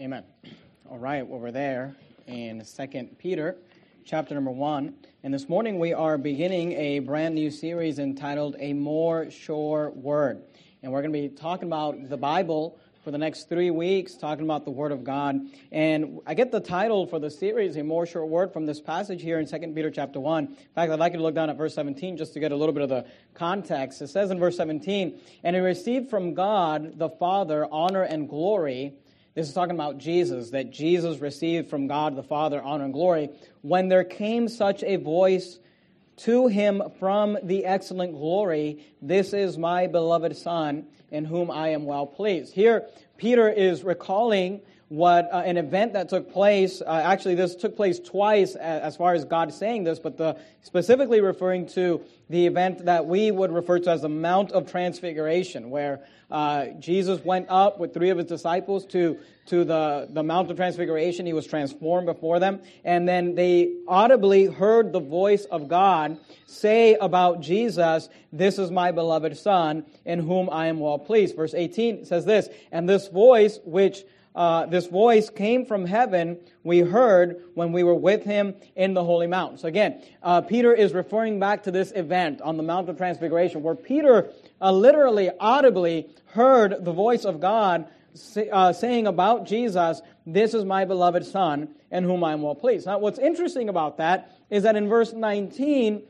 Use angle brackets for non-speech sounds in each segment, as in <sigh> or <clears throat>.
Amen. All right, well, we're there in Second Peter, chapter number 1. And this morning we are beginning a brand new series entitled A More Sure Word. And we're going to be talking about the Bible for the next three weeks, talking about the Word of God. And I get the title for the series, A More Sure Word, from this passage here in Second Peter chapter 1. In fact, I'd like you to look down at verse 17 just to get a little bit of the context. It says in verse 17, And he received from God the Father honor and glory this is talking about Jesus, that Jesus received from God the Father honor and glory when there came such a voice to him from the excellent glory, This is my beloved Son, in whom I am well pleased. Here, Peter is recalling what uh, an event that took place. Uh, actually, this took place twice as far as God saying this, but the, specifically referring to the event that we would refer to as the Mount of Transfiguration, where uh, Jesus went up with three of his disciples to, to the, the Mount of Transfiguration. He was transformed before them. And then they audibly heard the voice of God say about Jesus, This is my beloved Son, in whom I am well pleased. Verse 18 says this, And this voice, which uh, this voice came from heaven we heard when we were with him in the holy mount. So again, uh, Peter is referring back to this event on the Mount of Transfiguration where Peter uh, literally, audibly heard the voice of God say, uh, saying about Jesus, This is my beloved Son, in whom I am well pleased. Now, what's interesting about that is that in verse 19,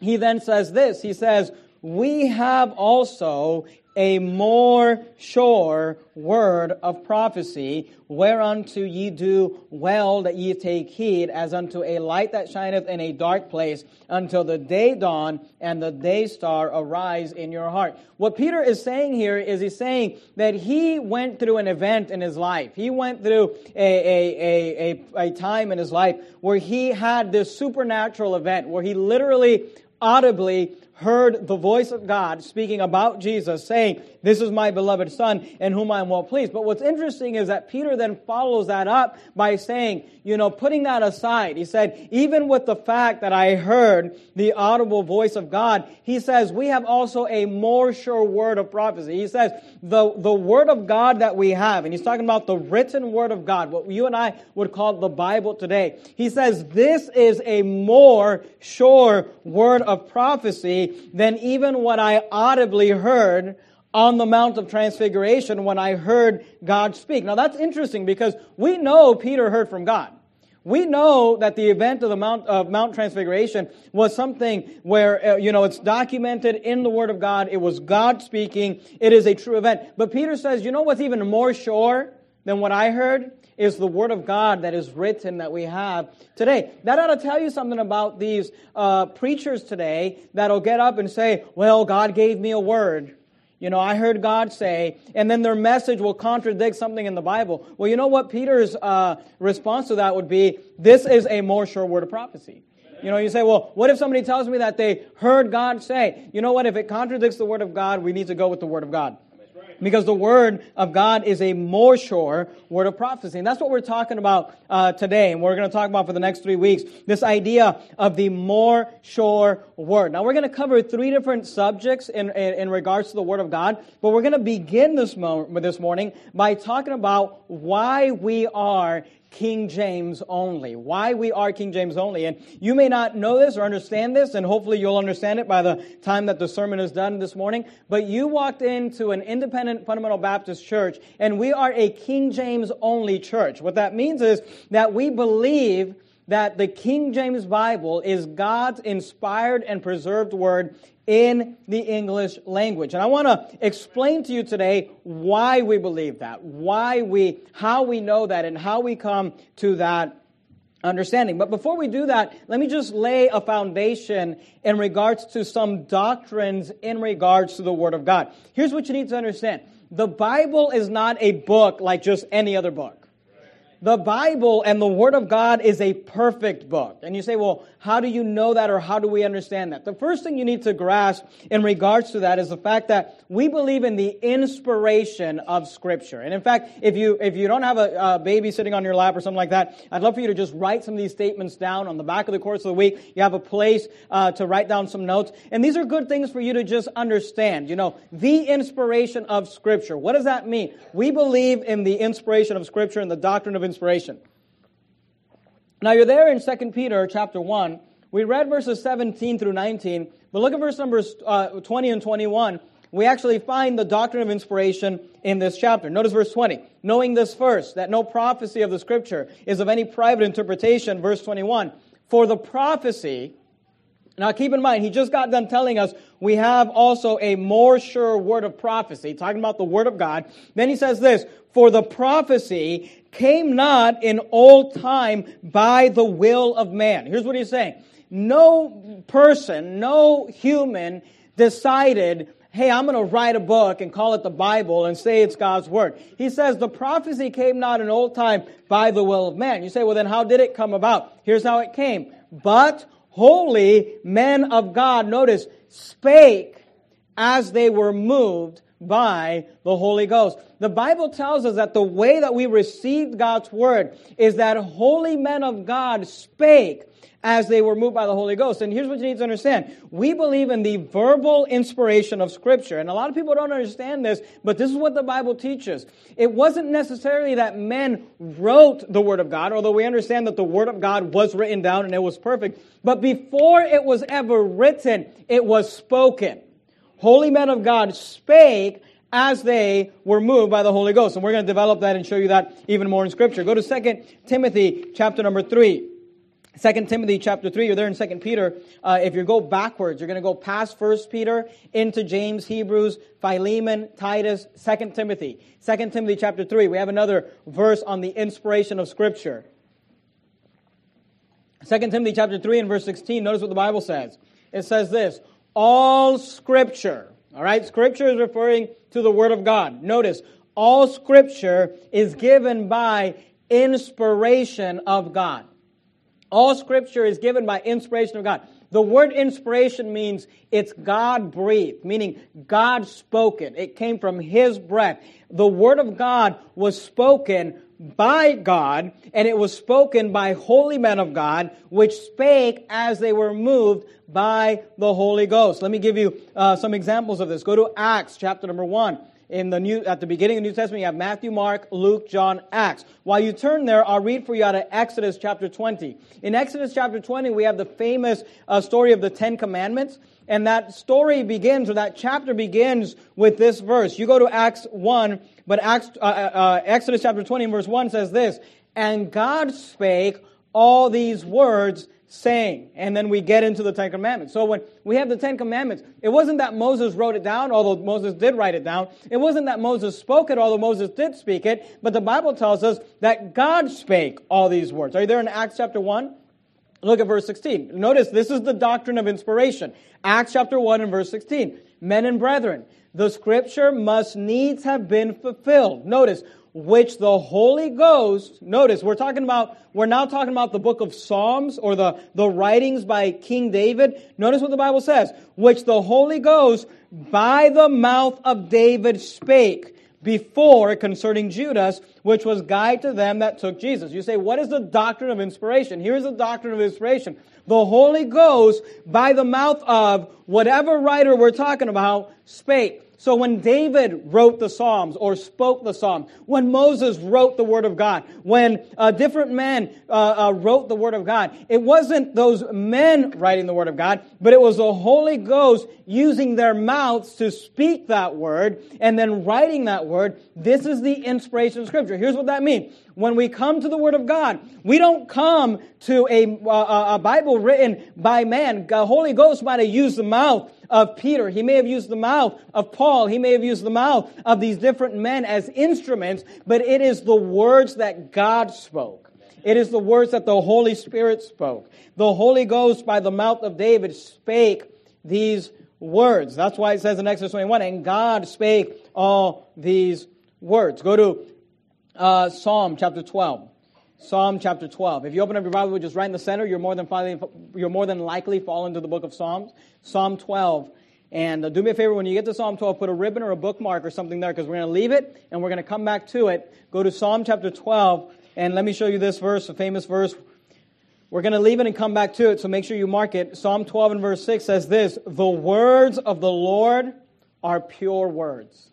he then says this He says, We have also a more sure word of prophecy, whereunto ye do well that ye take heed, as unto a light that shineth in a dark place, until the day dawn and the day star arise in your heart. What Peter is saying here is he's saying that he went through an event in his life. He went through a, a, a, a, a time in his life where he had this supernatural event, where he literally audibly heard the voice of God speaking about Jesus, saying, This is my beloved Son in whom I am well pleased. But what's interesting is that Peter then follows that up by saying, you know, putting that aside, he said, even with the fact that I heard the audible voice of God, he says, we have also a more sure word of prophecy. He says, the, the word of God that we have, and he's talking about the written word of God, what you and I would call the Bible today. He says, this is a more sure word of prophecy than even what I audibly heard on the Mount of Transfiguration when I heard God speak. Now that's interesting because we know Peter heard from God. We know that the event of the Mount of Mount Transfiguration was something where uh, you know it's documented in the Word of God. It was God speaking. It is a true event. But Peter says, you know what's even more sure than what I heard is the Word of God that is written that we have today. That ought to tell you something about these uh, preachers today that'll get up and say, well, God gave me a word. You know, I heard God say, and then their message will contradict something in the Bible. Well, you know what Peter's uh, response to that would be? This is a more sure word of prophecy. You know, you say, well, what if somebody tells me that they heard God say? You know what? If it contradicts the word of God, we need to go with the word of God because the word of God is a more sure word of prophecy. And that's what we're talking about uh, today. And we're going to talk about for the next three weeks this idea of the more sure word. Now, we're going to cover three different subjects in, in, in regards to the word of God, but we're going to begin this, mo- this morning by talking about why we are King James only. Why we are King James only. And you may not know this or understand this, and hopefully you'll understand it by the time that the sermon is done this morning. But you walked into an independent fundamental Baptist church, and we are a King James only church. What that means is that we believe that the King James Bible is God's inspired and preserved word in the English language. And I want to explain to you today why we believe that, why we, how we know that, and how we come to that understanding. But before we do that, let me just lay a foundation in regards to some doctrines in regards to the Word of God. Here's what you need to understand. The Bible is not a book like just any other book. The Bible and the Word of God is a perfect book. And you say, well, how do you know that or how do we understand that? The first thing you need to grasp in regards to that is the fact that we believe in the inspiration of Scripture. And in fact, if you, if you don't have a, a baby sitting on your lap or something like that, I'd love for you to just write some of these statements down on the back of the course of the week. You have a place uh, to write down some notes. And these are good things for you to just understand. You know, the inspiration of Scripture. What does that mean? We believe in the inspiration of Scripture and the doctrine of inspiration. Now you're there in 2 Peter chapter 1. We read verses 17 through 19, but look at verse numbers uh, 20 and 21. We actually find the doctrine of inspiration in this chapter. Notice verse 20. Knowing this first, that no prophecy of the scripture is of any private interpretation, verse 21. For the prophecy, now keep in mind, he just got done telling us we have also a more sure word of prophecy, talking about the word of God. Then he says this, for the prophecy came not in old time by the will of man. Here's what he's saying. No person, no human decided, hey, I'm going to write a book and call it the Bible and say it's God's word. He says the prophecy came not in old time by the will of man. You say, well, then how did it come about? Here's how it came. But holy men of God, notice, spake as they were moved by the Holy Ghost. The Bible tells us that the way that we received God's word is that holy men of God spake as they were moved by the Holy Ghost. And here's what you need to understand. We believe in the verbal inspiration of Scripture. And a lot of people don't understand this, but this is what the Bible teaches. It wasn't necessarily that men wrote the Word of God, although we understand that the Word of God was written down and it was perfect. But before it was ever written, it was spoken holy men of God spake as they were moved by the Holy Ghost. And we're going to develop that and show you that even more in Scripture. Go to 2 Timothy chapter number 3. 2 Timothy chapter 3, you're there in 2 Peter. Uh, if you go backwards, you're going to go past 1 Peter into James, Hebrews, Philemon, Titus, 2 Timothy. 2 Timothy chapter 3, we have another verse on the inspiration of Scripture. 2 Timothy chapter 3 and verse 16, notice what the Bible says. It says this, all scripture. All right, scripture is referring to the word of God. Notice, all scripture is given by inspiration of God. All scripture is given by inspiration of God. The word inspiration means it's God breathed, meaning God spoken. It came from His breath. The word of God was spoken by God, and it was spoken by holy men of God, which spake as they were moved by the Holy Ghost. Let me give you uh, some examples of this. Go to Acts chapter number one. In the new, at the beginning of the New Testament, you have Matthew, Mark, Luke, John, Acts. While you turn there, I'll read for you out of Exodus chapter 20. In Exodus chapter 20, we have the famous uh, story of the Ten Commandments. And that story begins, or that chapter begins with this verse. You go to Acts 1, but Acts, uh, uh, uh Exodus chapter 20 verse 1 says this, And God spake all these words saying. And then we get into the Ten Commandments. So when we have the Ten Commandments, it wasn't that Moses wrote it down, although Moses did write it down. It wasn't that Moses spoke it, although Moses did speak it. But the Bible tells us that God spake all these words. Are you there in Acts chapter 1? Look at verse 16. Notice this is the doctrine of inspiration. Acts chapter 1 and verse 16. Men and brethren, the scripture must needs have been fulfilled. Notice, which the Holy Ghost, notice, we're talking about, we're now talking about the book of Psalms or the, the writings by King David. Notice what the Bible says, which the Holy Ghost by the mouth of David spake before concerning Judas, which was guide to them that took Jesus. You say, what is the doctrine of inspiration? Here's the doctrine of inspiration. The Holy Ghost, by the mouth of whatever writer we're talking about, spake. So when David wrote the Psalms or spoke the Psalms, when Moses wrote the Word of God, when uh, different men uh, uh, wrote the Word of God, it wasn't those men writing the Word of God, but it was the Holy Ghost using their mouths to speak that Word and then writing that Word. This is the inspiration of Scripture. Here's what that means. When we come to the Word of God, we don't come to a, uh, a Bible written by man. The Holy Ghost might have used the mouth of Peter. He may have used the mouth of Paul. He may have used the mouth of these different men as instruments, but it is the words that God spoke. It is the words that the Holy Spirit spoke. The Holy Ghost, by the mouth of David, spake these words. That's why it says in Exodus 21, and God spake all these words. Go to uh, Psalm chapter 12. Psalm chapter 12. If you open up your Bible, just right in the center, you're more than, you're more than likely fall into the book of Psalms. Psalm 12. And uh, do me a favor, when you get to Psalm 12, put a ribbon or a bookmark or something there because we're going to leave it and we're going to come back to it. Go to Psalm chapter 12 and let me show you this verse, a famous verse. We're going to leave it and come back to it, so make sure you mark it. Psalm 12 and verse 6 says this The words of the Lord are pure words.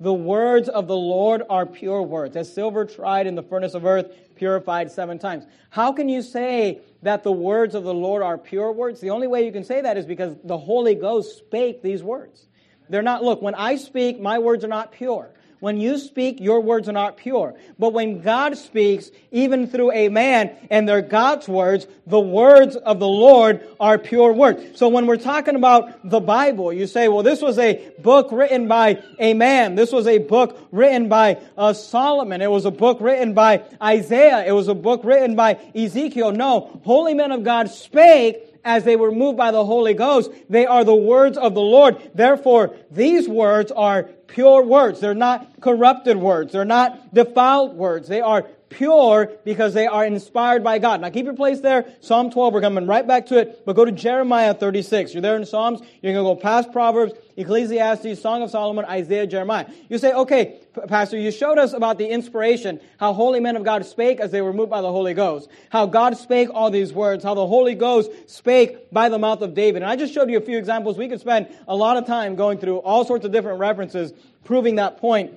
The words of the Lord are pure words, as silver tried in the furnace of earth, purified seven times. How can you say that the words of the Lord are pure words? The only way you can say that is because the Holy Ghost spake these words. They're not, look, when I speak, my words are not pure. When you speak, your words are not pure. But when God speaks, even through a man, and they're God's words, the words of the Lord are pure words. So when we're talking about the Bible, you say, well, this was a book written by a man. This was a book written by uh, Solomon. It was a book written by Isaiah. It was a book written by Ezekiel. No, holy men of God spake as they were moved by the Holy Ghost. They are the words of the Lord. Therefore, these words are pure words. They're not corrupted words. They're not defiled words. They are pure because they are inspired by God. Now keep your place there. Psalm 12, we're coming right back to it, but go to Jeremiah 36. You're there in Psalms. You're going to go past Proverbs, Ecclesiastes, Song of Solomon, Isaiah, Jeremiah. You say, okay, Pastor, you showed us about the inspiration, how holy men of God spake as they were moved by the Holy Ghost, how God spake all these words, how the Holy Ghost spake by the mouth of David. And I just showed you a few examples. We could spend a lot of time going through all sorts of different references proving that point.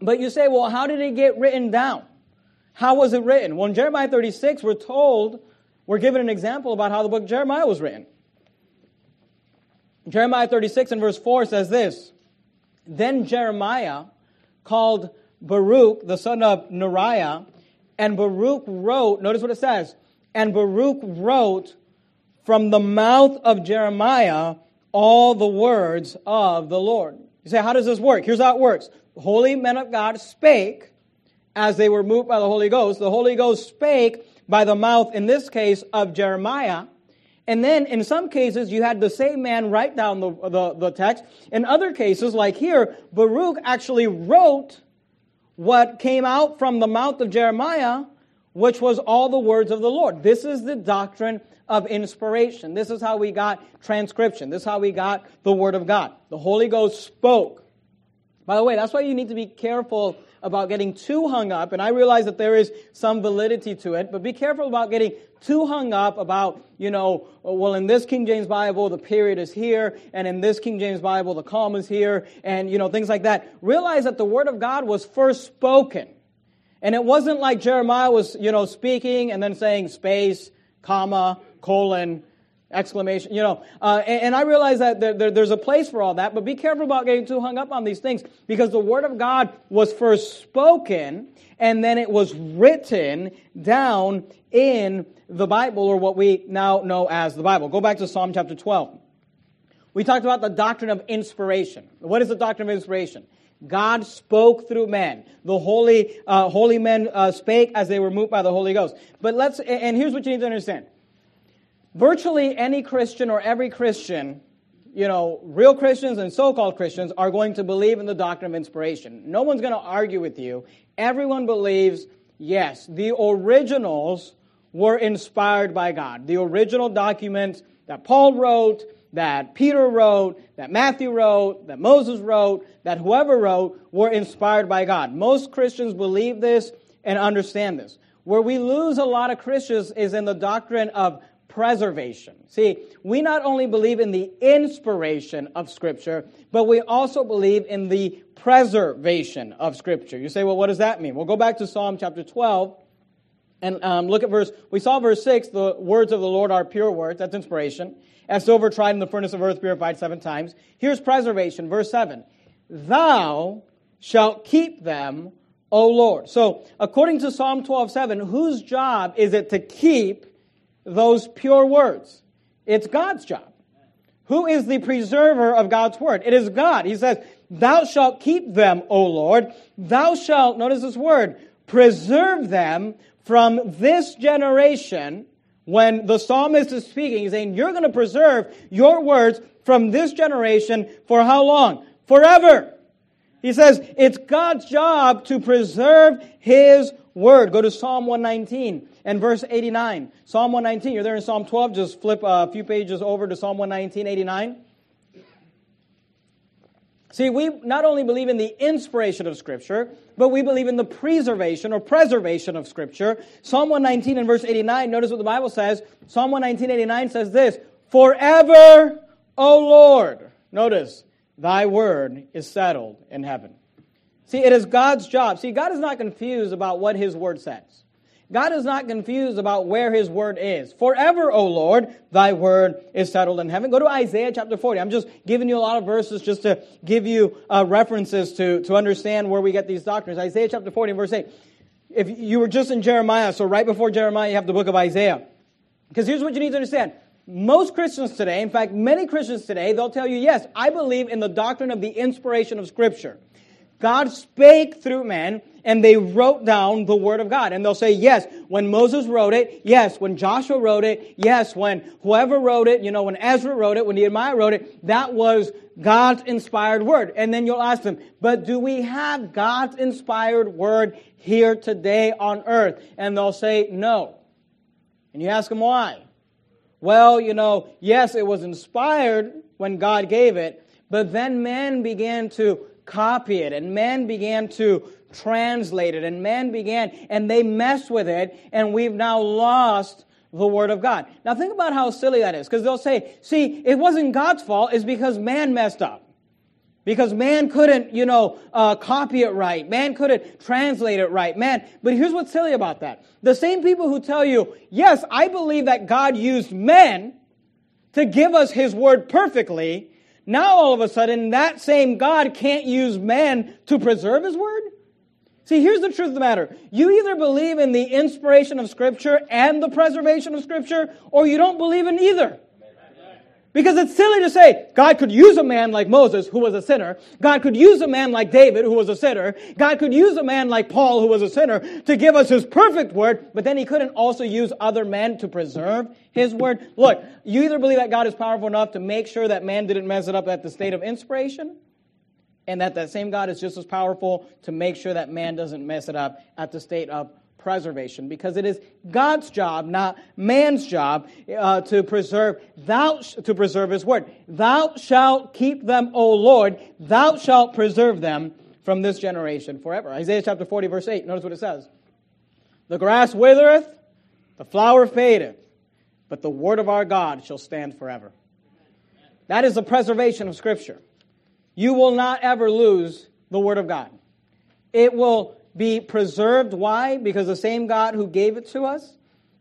But you say, well, how did it get written down? How was it written? Well, in Jeremiah 36, we're told, we're given an example about how the book Jeremiah was written. Jeremiah 36 and verse 4 says this Then Jeremiah called Baruch, the son of Neriah, and Baruch wrote, notice what it says, and Baruch wrote from the mouth of Jeremiah all the words of the Lord. You say, how does this work? Here's how it works. Holy men of God spake, as they were moved by the Holy Ghost. The Holy Ghost spake by the mouth, in this case, of Jeremiah. And then in some cases, you had the same man write down the, the, the, text. In other cases, like here, Baruch actually wrote what came out from the mouth of Jeremiah, which was all the words of the Lord. This is the doctrine of inspiration. This is how we got transcription. This is how we got the Word of God. The Holy Ghost spoke. By the way, that's why you need to be careful about getting too hung up, and I realize that there is some validity to it, but be careful about getting too hung up about, you know, well, in this King James Bible, the period is here, and in this King James Bible, the comma is here, and, you know, things like that. Realize that the Word of God was first spoken. And it wasn't like Jeremiah was, you know, speaking and then saying space, comma, colon, Exclamation, you know. Uh, and, and, I realize that there, there, there's a place for all that, but be careful about getting too hung up on these things because the Word of God was first spoken and then it was written down in the Bible or what we now know as the Bible. Go back to Psalm chapter 12. We talked about the doctrine of inspiration. What is the doctrine of inspiration? God spoke through men. The holy, uh, holy men uh, spake as they were moved by the Holy Ghost. But let's, and here's what you need to understand virtually any Christian or every Christian, you know, real Christians and so called Christians are going to believe in the doctrine of inspiration. No one's going to argue with you. Everyone believes, yes, the originals were inspired by God. The original documents that Paul wrote, that Peter wrote, that Matthew wrote, that Moses wrote, that whoever wrote were inspired by God. Most Christians believe this and understand this. Where we lose a lot of Christians is in the doctrine of preservation. See, we not only believe in the inspiration of Scripture, but we also believe in the preservation of Scripture. You say, well, what does that mean? We'll go back to Psalm chapter 12 and um, look at verse, we saw verse 6, the words of the Lord are pure words. That's inspiration. As silver tried in the furnace of earth, purified seven times. Here's preservation, verse 7. Thou shalt keep them, O Lord. So, according to Psalm 12, 7, whose job is it to keep those pure words. It's God's job. Who is the preserver of God's word? It is God. He says, Thou shalt keep them, O Lord. Thou shalt, notice this word, preserve them from this generation. When the psalmist is speaking, he's saying, You're going to preserve your words from this generation for how long? Forever. He says it's God's job to preserve His word. Go to Psalm 119 and verse 89. Psalm 119, you're there in Psalm 12, just flip a few pages over to Psalm 119, 89. See, we not only believe in the inspiration of Scripture, but we believe in the preservation or preservation of Scripture. Psalm 119 and verse 89, notice what the Bible says. Psalm 119, 89 says this, Forever, O Lord, notice, thy word is settled in heaven. See, it is God's job. See, God is not confused about what his word says. God is not confused about where his word is. Forever, O Lord, thy word is settled in heaven. Go to Isaiah chapter 40. I'm just giving you a lot of verses just to give you uh, references to, to understand where we get these doctrines. Isaiah chapter 40 verse 8. If you were just in Jeremiah, so right before Jeremiah, you have the book of Isaiah. Because here's what you need to understand. Most Christians today, in fact, many Christians today, they'll tell you, yes, I believe in the doctrine of the inspiration of Scripture. God spake through men and they wrote down the word of God. And they'll say, yes, when Moses wrote it, yes, when Joshua wrote it, yes, when whoever wrote it, you know, when Ezra wrote it, when Nehemiah wrote it, that was God's inspired word. And then you'll ask them, but do we have God's inspired word here today on earth? And they'll say, no. And you ask them why? Well, you know, yes, it was inspired when God gave it, but then men began to copy it, and men began to translate it, and men began, and they messed with it, and we've now lost the Word of God. Now think about how silly that is, because they'll say, see, it wasn't God's fault, it's because man messed up. Because man couldn't, you know, uh, copy it right. Man couldn't translate it right. Man, but here's what's silly about that. The same people who tell you, yes, I believe that God used men to give us His Word perfectly, now all of a sudden, that same God can't use man to preserve his word? See, here's the truth of the matter. You either believe in the inspiration of Scripture and the preservation of Scripture, or you don't believe in either. Because it's silly to say, God could use a man like Moses, who was a sinner. God could use a man like David, who was a sinner. God could use a man like Paul, who was a sinner, to give us his perfect word, but then he couldn't also use other men to preserve his word. Look, you either believe that God is powerful enough to make sure that man didn't mess it up at the state of inspiration, and that that same God is just as powerful to make sure that man doesn't mess it up at the state of preservation because it is God's job, not man's job, uh, to preserve thou sh- to preserve His word. Thou shalt keep them, O Lord. Thou shalt preserve them from this generation forever. Isaiah chapter forty, verse eight. Notice what it says: The grass withereth, the flower fadeth, but the word of our God shall stand forever. That is the preservation of Scripture. You will not ever lose the word of God. It will be preserved. Why? Because the same God who gave it to us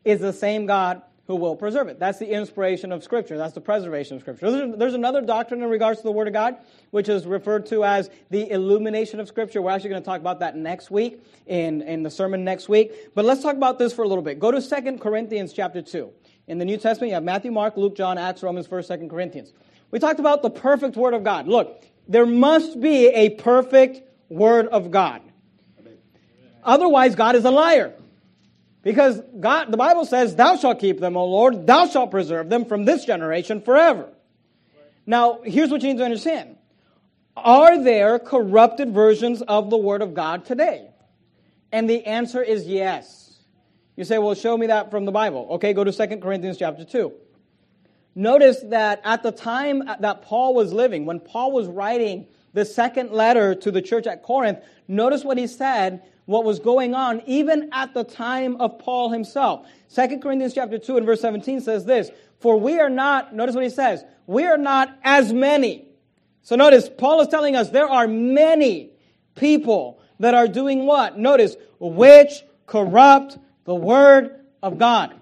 is the same God who will preserve it. That's the inspiration of Scripture. That's the preservation of Scripture. There's, another doctrine in regards to the Word of God, which is referred to as the illumination of Scripture. We're actually going to talk about that next week in, in the sermon next week. But let's talk about this for a little bit. Go to 2 Corinthians chapter 2. In the New Testament, you have Matthew, Mark, Luke, John, Acts, Romans, 1st, 2nd Corinthians. We talked about the perfect Word of God. Look, there must be a perfect Word of God. Otherwise, God is a liar. Because God, the Bible says, Thou shalt keep them, O Lord, thou shalt preserve them from this generation forever. Now, here's what you need to understand. Are there corrupted versions of the Word of God today? And the answer is yes. You say, well, show me that from the Bible. Okay, go to 2 Corinthians chapter 2. Notice that at the time that Paul was living, when Paul was writing the second letter to the church at Corinth, notice what he said what was going on even at the time of Paul himself. 2 Corinthians chapter 2 and verse 17 says this, For we are not, notice what he says, we are not as many. So notice, Paul is telling us there are many people that are doing what? Notice, which corrupt the word of God.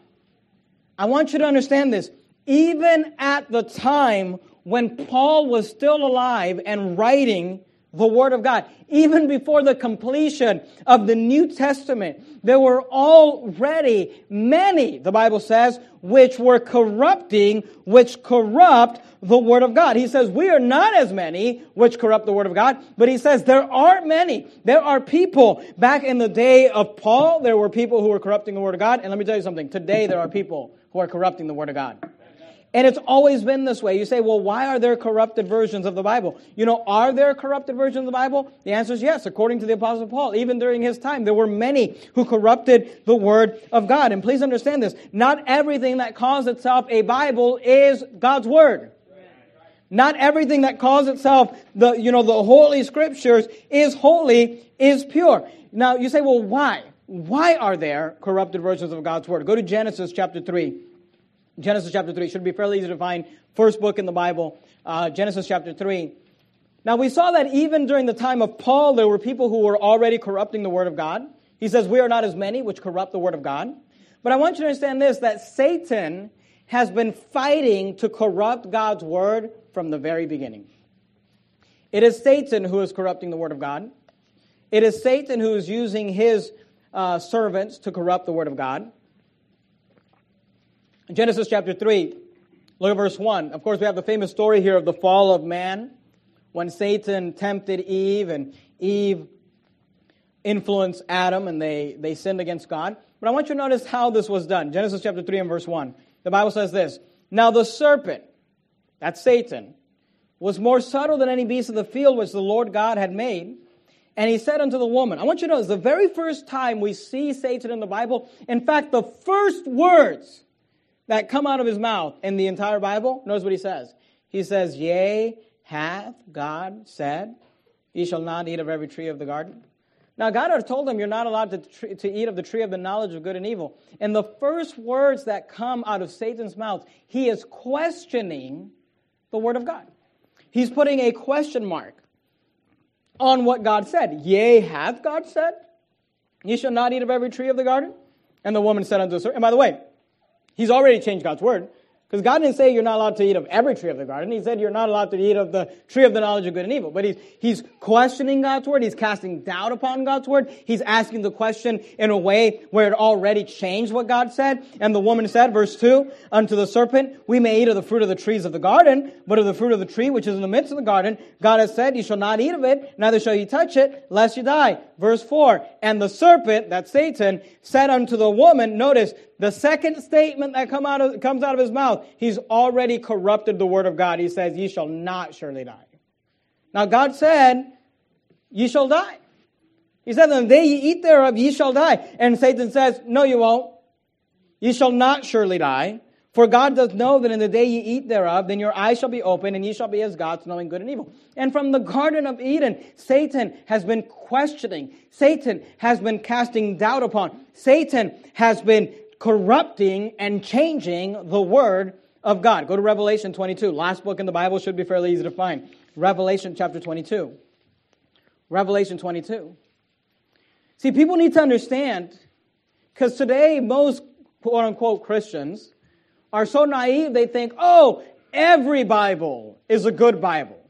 I want you to understand this. Even at the time when Paul was still alive and writing the Word of God. Even before the completion of the New Testament, there were already many, the Bible says, which were corrupting, which corrupt the Word of God. He says, we are not as many which corrupt the Word of God, but he says there are many. There are people back in the day of Paul, there were people who were corrupting the Word of God. And let me tell you something. Today there are people who are corrupting the Word of God. And it's always been this way. You say, well, why are there corrupted versions of the Bible? You know, are there corrupted versions of the Bible? The answer is yes, according to the Apostle Paul. Even during his time, there were many who corrupted the Word of God. And please understand this. Not everything that calls itself a Bible is God's Word. Not everything that calls itself the, you know, the Holy Scriptures is holy, is pure. Now, you say, well, why? Why are there corrupted versions of God's Word? Go to Genesis chapter 3. Genesis chapter 3 should be fairly easy to find. First book in the Bible, uh, Genesis chapter 3. Now, we saw that even during the time of Paul, there were people who were already corrupting the Word of God. He says, We are not as many which corrupt the Word of God. But I want you to understand this that Satan has been fighting to corrupt God's Word from the very beginning. It is Satan who is corrupting the Word of God. It is Satan who is using his uh, servants to corrupt the Word of God. Genesis chapter 3, look at verse 1. Of course, we have the famous story here of the fall of man when Satan tempted Eve and Eve influenced Adam and they, they sinned against God. But I want you to notice how this was done. Genesis chapter 3 and verse 1. The Bible says this Now the serpent, that's Satan, was more subtle than any beast of the field which the Lord God had made. And he said unto the woman, I want you to notice the very first time we see Satan in the Bible, in fact, the first words that come out of his mouth in the entire Bible, notice what he says. He says, Yea, hath God said, Ye shall not eat of every tree of the garden? Now, God had told him you're not allowed to, to eat of the tree of the knowledge of good and evil. And the first words that come out of Satan's mouth, he is questioning the Word of God. He's putting a question mark on what God said. Yea, hath God said, Ye shall not eat of every tree of the garden? And the woman said unto her, and by the way, He's already changed God's word. Because God didn't say you're not allowed to eat of every tree of the garden. He said you're not allowed to eat of the tree of the knowledge of good and evil. But he's, he's questioning God's word. He's casting doubt upon God's word. He's asking the question in a way where it already changed what God said. And the woman said, verse 2, unto the serpent, we may eat of the fruit of the trees of the garden, but of the fruit of the tree which is in the midst of the garden, God has said, you shall not eat of it, neither shall you touch it, lest you die. Verse 4, and the serpent, that's Satan, said unto the woman, notice, the second statement that come out of, comes out of his mouth, he's already corrupted the word of God. He says, Ye shall not surely die. Now, God said, Ye shall die. He said, The day ye eat thereof, ye shall die. And Satan says, No, you won't. Ye shall not surely die. For God does know that in the day ye eat thereof, then your eyes shall be open, and ye shall be as gods, knowing good and evil. And from the Garden of Eden, Satan has been questioning. Satan has been casting doubt upon. Satan has been corrupting and changing the Word of God. Go to Revelation 22. Last book in the Bible should be fairly easy to find. Revelation chapter 22. Revelation 22. See, people need to understand, because today most quote unquote Christians are so naive, they think, oh, every Bible is a good Bible.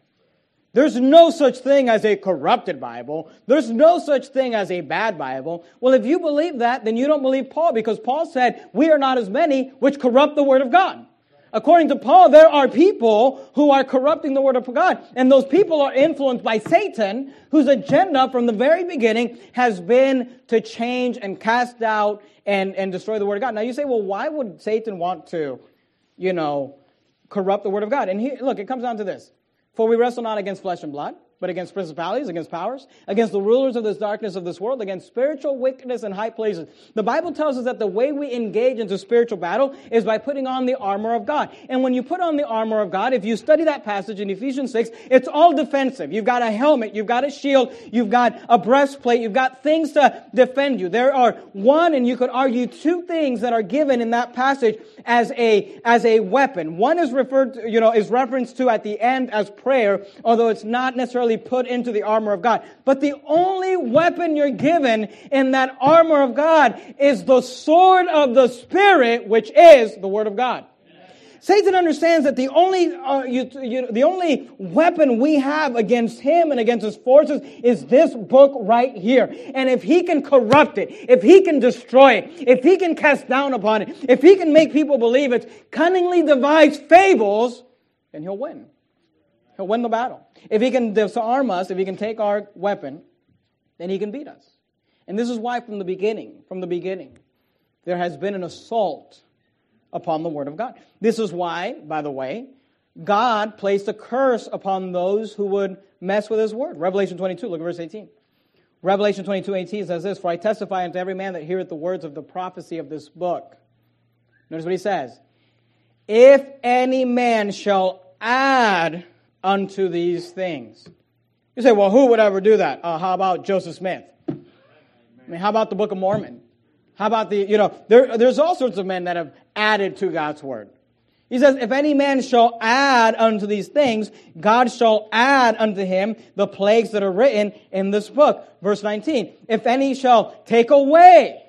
There's no such thing as a corrupted Bible. There's no such thing as a bad Bible. Well, if you believe that, then you don't believe Paul because Paul said, we are not as many which corrupt the word of God. According to Paul, there are people who are corrupting the word of God. And those people are influenced by Satan, whose agenda from the very beginning has been to change and cast out and, and destroy the word of God. Now you say, well, why would Satan want to, you know, corrupt the word of God? And here, look, it comes down to this. For we wrestle not against flesh and blood, but against principalities, against powers, against the rulers of this darkness of this world, against spiritual wickedness in high places. The Bible tells us that the way we engage into spiritual battle is by putting on the armor of God. And when you put on the armor of God, if you study that passage in Ephesians 6, it's all defensive. You've got a helmet, you've got a shield, you've got a breastplate, you've got things to defend you. There are one, and you could argue two things that are given in that passage as a, as a weapon. One is referred to, you know, is referenced to at the end as prayer, although it's not necessarily put into the armor of God. But the only weapon you're given in that armor of God is the sword of the Spirit, which is the Word of God. Satan understands that the only, uh, you, you, the only weapon we have against him and against his forces is this book right here. And if he can corrupt it, if he can destroy it, if he can cast down upon it, if he can make people believe it, cunningly devise fables, then he'll win. He'll win the battle. If he can disarm us, if he can take our weapon, then he can beat us. And this is why from the beginning, from the beginning, there has been an assault upon the Word of God. This is why, by the way, God placed a curse upon those who would mess with His Word. Revelation 22, look at verse 18. Revelation 22, 18 says this, For I testify unto every man that heareth the words of the prophecy of this book. Notice what he says. If any man shall add unto these things. You say, well, who would ever do that? Uh, how about Joseph Smith? I mean, how about the Book of Mormon? How about the, you know, there, there's all sorts of men that have added to God's word. He says, if any man shall add unto these things, God shall add unto him the plagues that are written in this book. Verse 19. If any shall take away.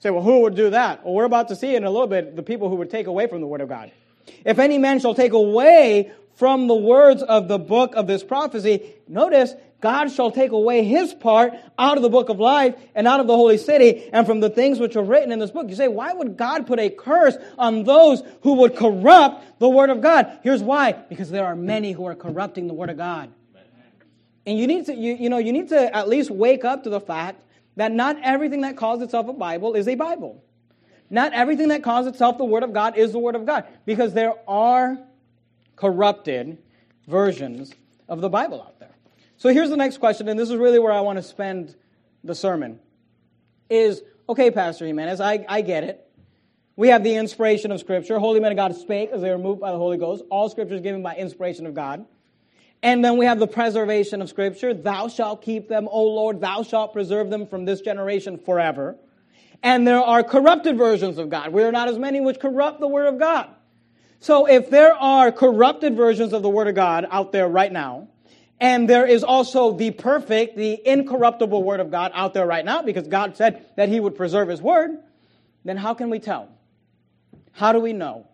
Say, well, who would do that? Well, we're about to see in a little bit the people who would take away from the word of God. If any man shall take away from the words of the book of this prophecy, notice God shall take away his part out of the book of life and out of the holy city and from the things which are written in this book. You say, why would God put a curse on those who would corrupt the word of God? Here's why. Because there are many who are corrupting the word of God. And you need to, you, you know, you need to at least wake up to the fact that not everything that calls itself a Bible is a Bible. Not everything that calls itself the Word of God is the Word of God. Because there are corrupted versions of the Bible out there. So here's the next question, and this is really where I want to spend the sermon. Is, okay, Pastor Jimenez, I, I get it. We have the inspiration of Scripture. Holy men of God spake as they were moved by the Holy Ghost. All Scripture is given by inspiration of God. And then we have the preservation of Scripture. Thou shalt keep them, O Lord. Thou shalt preserve them from this generation forever. And there are corrupted versions of God. We are not as many which corrupt the Word of God. So if there are corrupted versions of the Word of God out there right now, and there is also the perfect, the incorruptible Word of God out there right now, because God said that He would preserve His Word, then how can we tell? How do we know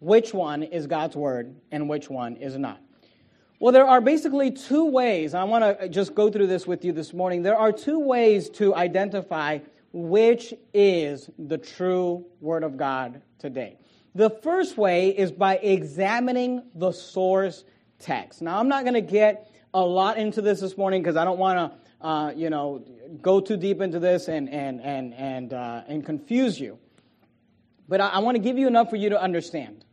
which one is God's Word and which one is not? Well, there are basically two ways. I want to just go through this with you this morning. There are two ways to identify which is the true Word of God today. The first way is by examining the source text. Now, I'm not going to get a lot into this this morning because I don't want to, uh, you know, go too deep into this and and and and uh, and confuse you. But I, I want to give you enough for you to understand.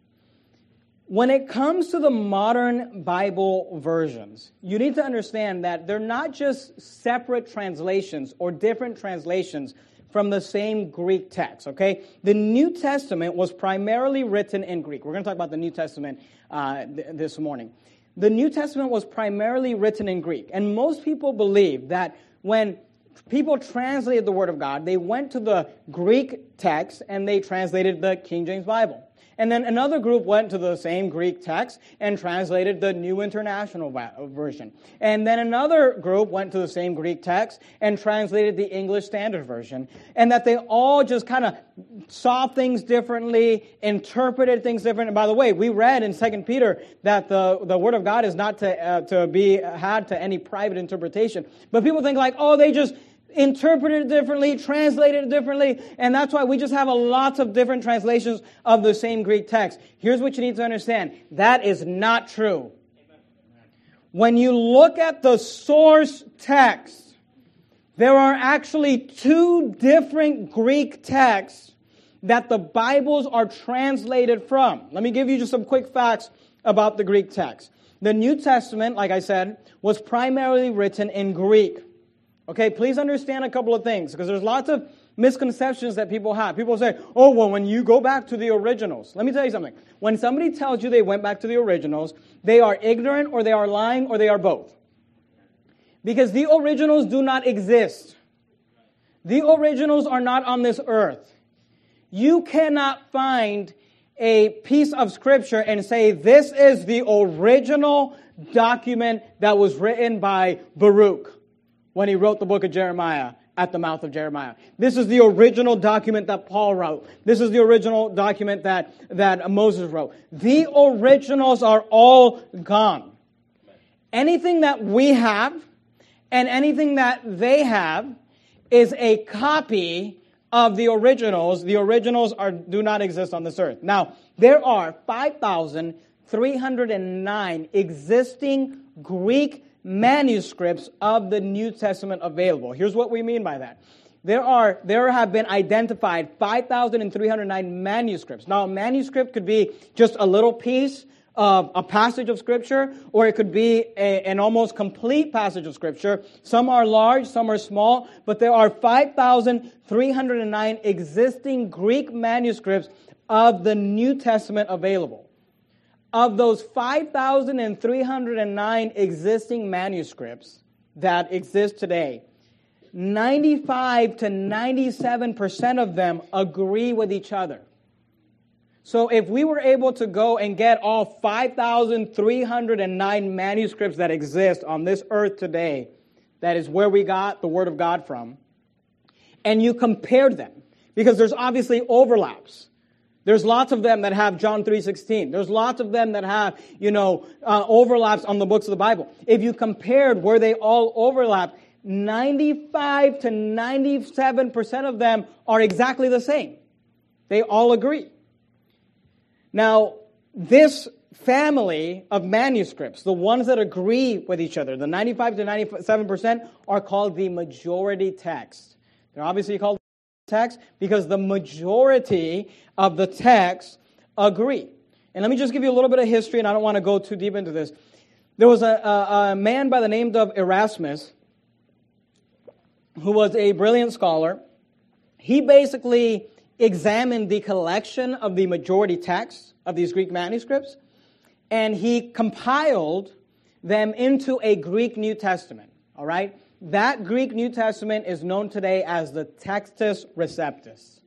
When it comes to the modern Bible versions, you need to understand that they're not just separate translations or different translations from the same Greek text, okay? The New Testament was primarily written in Greek. We're going to talk about the New Testament uh, th- this morning. The New Testament was primarily written in Greek, and most people believe that when people translated the Word of God, they went to the Greek text and they translated the King James Bible. And then another group went to the same Greek text and translated the New International Version. And then another group went to the same Greek text and translated the English Standard Version. And that they all just kind of saw things differently, interpreted things differently. And by the way, we read in 2 Peter that the, the Word of God is not to, uh, to be had to any private interpretation. But people think like, oh, they just, interpreted differently, translated differently, and that's why we just have a lots of different translations of the same Greek text. Here's what you need to understand. That is not true. When you look at the source text, there are actually two different Greek texts that the Bibles are translated from. Let me give you just some quick facts about the Greek text. The New Testament, like I said, was primarily written in Greek. Okay, please understand a couple of things because there's lots of misconceptions that people have. People say, oh, well, when you go back to the originals, let me tell you something. When somebody tells you they went back to the originals, they are ignorant or they are lying or they are both. Because the originals do not exist. The originals are not on this earth. You cannot find a piece of scripture and say, this is the original document that was written by Baruch when he wrote the book of Jeremiah at the mouth of Jeremiah. This is the original document that Paul wrote. This is the original document that, that Moses wrote. The originals are all gone. Anything that we have and anything that they have is a copy of the originals. The originals are, do not exist on this earth. Now, there are 5,309 existing Greek manuscripts of the New Testament available. Here's what we mean by that. there are there have been identified 5,309 manuscripts. Now, a manuscript could be just a little piece of a passage of scripture, or it could be a, an almost complete passage of scripture. Some are large, some are small, but there are 5,309 existing Greek manuscripts of the New Testament available. Of those 5,309 existing manuscripts that exist today, 95 to 97% of them agree with each other. So if we were able to go and get all 5,309 manuscripts that exist on this earth today, that is where we got the Word of God from, and you compared them, because there's obviously overlaps. There's lots of them that have John 3.16. There's lots of them that have, you know, uh, overlaps on the books of the Bible. If you compared where they all overlap, 95 to 97% of them are exactly the same. They all agree. Now, this family of manuscripts, the ones that agree with each other, the 95 to 97%, are called the majority text. They're obviously called text because the majority of the texts agree. And let me just give you a little bit of history, and I don't want to go too deep into this. There was a, a, a man by the name of Erasmus who was a brilliant scholar. He basically examined the collection of the majority texts of these Greek manuscripts, and he compiled them into a Greek New Testament. All right? That Greek New Testament is known today as the Textus Receptus.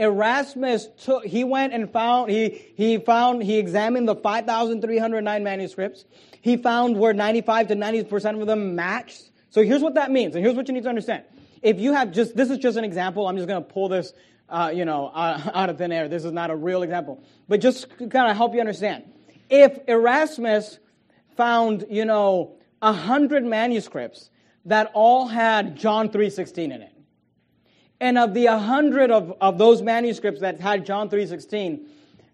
Erasmus took, he went and found, he, he found, he examined the 5,309 manuscripts. He found where 95 to 90% of them matched. So here's what that means, and here's what you need to understand. If you have just, this is just an example, I'm just to pull this, uh, you know, uh, <laughs> out of thin air. This is not a real example. But just kind of help you understand. If Erasmus found, you know, a hundred manuscripts that all had John 3.16 in it, and of the 100 of, of those manuscripts that had John 3.16,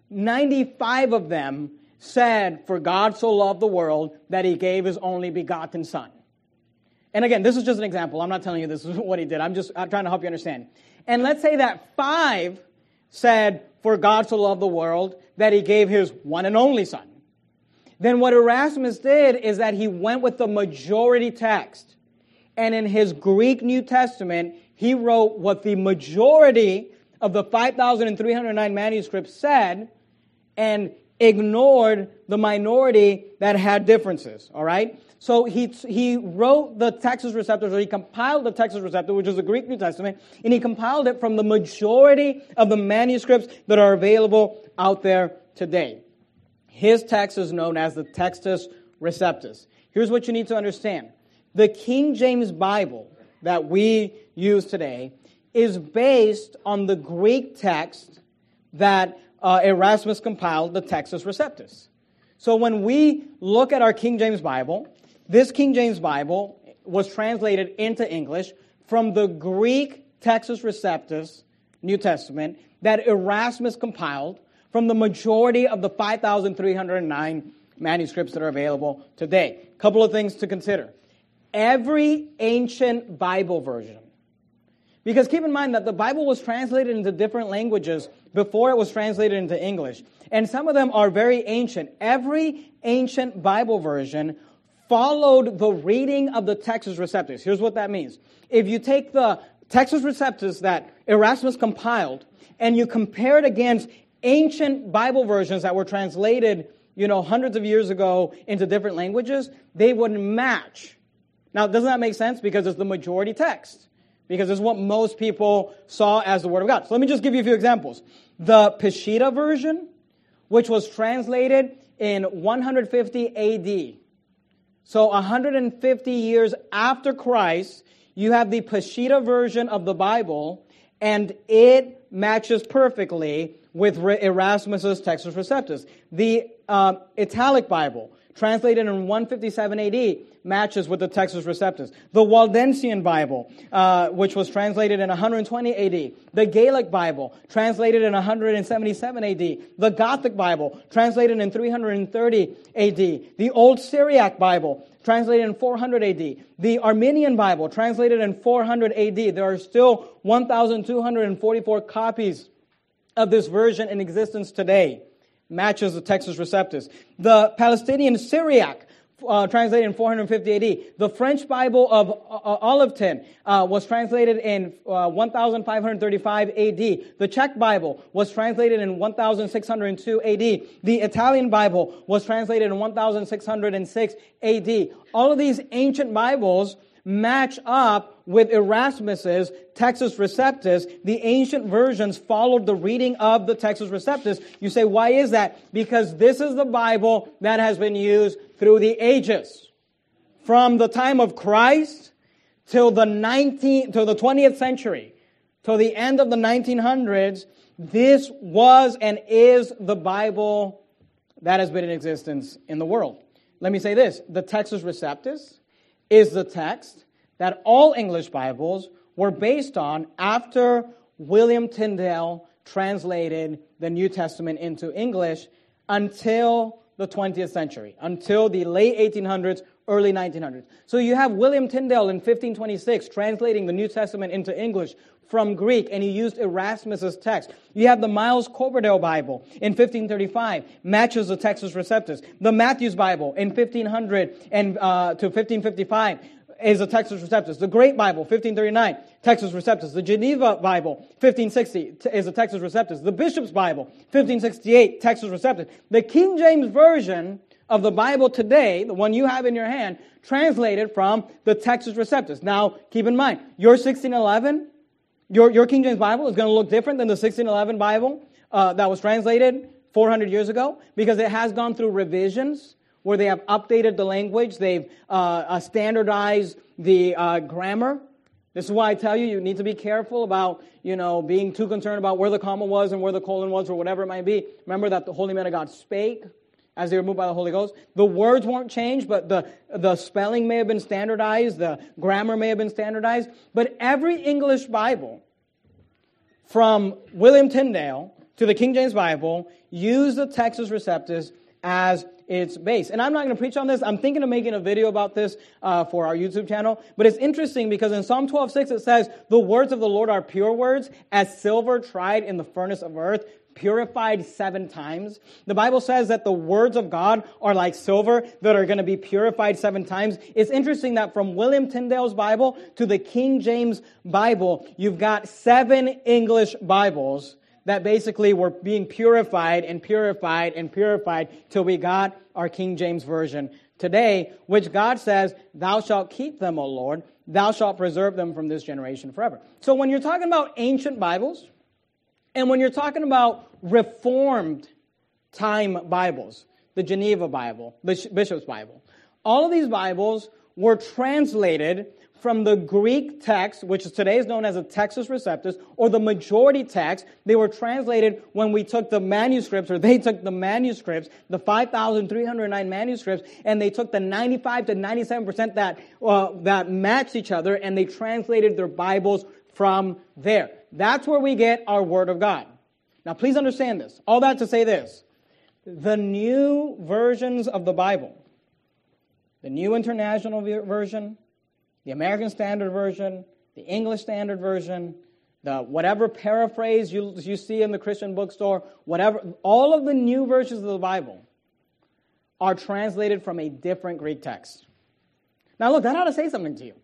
95 of them said, For God so loved the world that he gave his only begotten Son. And again, this is just an example. I'm not telling you this is <laughs> what he did. I'm just I'm trying to help you understand. And let's say that five said, For God so loved the world that he gave his one and only Son. Then what Erasmus did is that he went with the majority text. And in his Greek New Testament, he wrote what the majority of the 5,309 manuscripts said and ignored the minority that had differences, all right? So he, he wrote the Textus Receptus, or he compiled the Textus Receptus, which is the Greek New Testament, and he compiled it from the majority of the manuscripts that are available out there today. His text is known as the Textus Receptus. Here's what you need to understand. The King James Bible that we use today is based on the Greek text that uh, Erasmus compiled, the Textus Receptus. So when we look at our King James Bible, this King James Bible was translated into English from the Greek Textus Receptus, New Testament, that Erasmus compiled from the majority of the 5,309 manuscripts that are available today. A couple of things to consider. Every ancient Bible version, because keep in mind that the Bible was translated into different languages before it was translated into English. And some of them are very ancient. Every ancient Bible version followed the reading of the Textus Receptus. Here's what that means. If you take the Textus Receptus that Erasmus compiled and you compare it against ancient Bible versions that were translated, you know, hundreds of years ago into different languages, they would match. Now, doesn't that make sense? Because it's the majority text. Because it's what most people saw as the Word of God. So let me just give you a few examples. The Peshitta version, which was translated in 150 AD, so 150 years after Christ, you have the Peshitta version of the Bible, and it matches perfectly with Erasmus's Textus Receptus. The uh, Italic Bible, translated in 157 AD, matches with the Textus Receptus. The Waldensian Bible, uh, which was translated in 120 AD. The Gaelic Bible, translated in 177 AD. The Gothic Bible, translated in 330 AD. The Old Syriac Bible, translated in 400 AD. The Armenian Bible, translated in 400 AD. There are still 1,244 copies of this version in existence today matches the Textus Receptus. The Palestinian Syriac, uh, translated in 450 AD. The French Bible of uh, Olivetan uh, was translated in uh, 1535 AD. The Czech Bible was translated in 1602 AD. The Italian Bible was translated in 1606 AD. All of these ancient Bibles match up with Erasmus's Textus Receptus. The ancient versions followed the reading of the Textus Receptus. You say, why is that? Because this is the Bible that has been used through the ages. From the time of Christ till the 19th, till the 20th century, till the end of the 1900s, this was and is the Bible that has been in existence in the world. Let me say this. The Textus Receptus is the text that all English Bibles were based on after William Tyndale translated the New Testament into English until the 20th century, until the late 1800s, early 1900s. So you have William Tyndale in 1526 translating the New Testament into English from Greek, and he used Erasmus's text. You have the Miles Coverdale Bible in 1535, matches the Textus Receptus. The Matthew's Bible in 1500 and uh, to 1555 is a Textus Receptus. The Great Bible, 1539, Textus Receptus. The Geneva Bible, 1560, is a Textus Receptus. The Bishop's Bible, 1568, Textus Receptus. The King James Version of the Bible today, the one you have in your hand, translated from the Textus Receptus. Now, keep in mind, your 1611, your, your King James Bible is going to look different than the 1611 Bible uh, that was translated 400 years ago because it has gone through revisions where they have updated the language, they've uh, uh, standardized the uh, grammar. This is why I tell you, you need to be careful about, you know, being too concerned about where the comma was and where the colon was or whatever it might be. Remember that the Holy man of God spake as they were moved by the Holy Ghost. The words weren't changed, but the, the spelling may have been standardized, the grammar may have been standardized. But every English Bible, from William Tyndale to the King James Bible, used the Textus Receptus as its base. And I'm not going to preach on this. I'm thinking of making a video about this uh, for our YouTube channel. But it's interesting because in Psalm 12:6 it says, "The words of the Lord are pure words, as silver tried in the furnace of earth." Purified seven times. The Bible says that the words of God are like silver that are going to be purified seven times. It's interesting that from William Tyndale's Bible to the King James Bible, you've got seven English Bibles that basically were being purified and purified and purified till we got our King James Version today, which God says, Thou shalt keep them, O Lord, thou shalt preserve them from this generation forever. So when you're talking about ancient Bibles, and when you're talking about reformed time Bibles, the Geneva Bible, the Bishop's Bible, all of these Bibles were translated from the Greek text, which today is known as the Textus Receptus, or the majority text. They were translated when we took the manuscripts, or they took the manuscripts, the 5,309 manuscripts, and they took the 95 to 97% that, uh, that matched each other, and they translated their Bibles from there. That's where we get our Word of God. Now, please understand this. All that to say this. The new versions of the Bible, the New International Version, the American Standard Version, the English Standard Version, the whatever paraphrase you, you see in the Christian bookstore, whatever, all of the new versions of the Bible are translated from a different Greek text. Now, look, that ought to say something to you.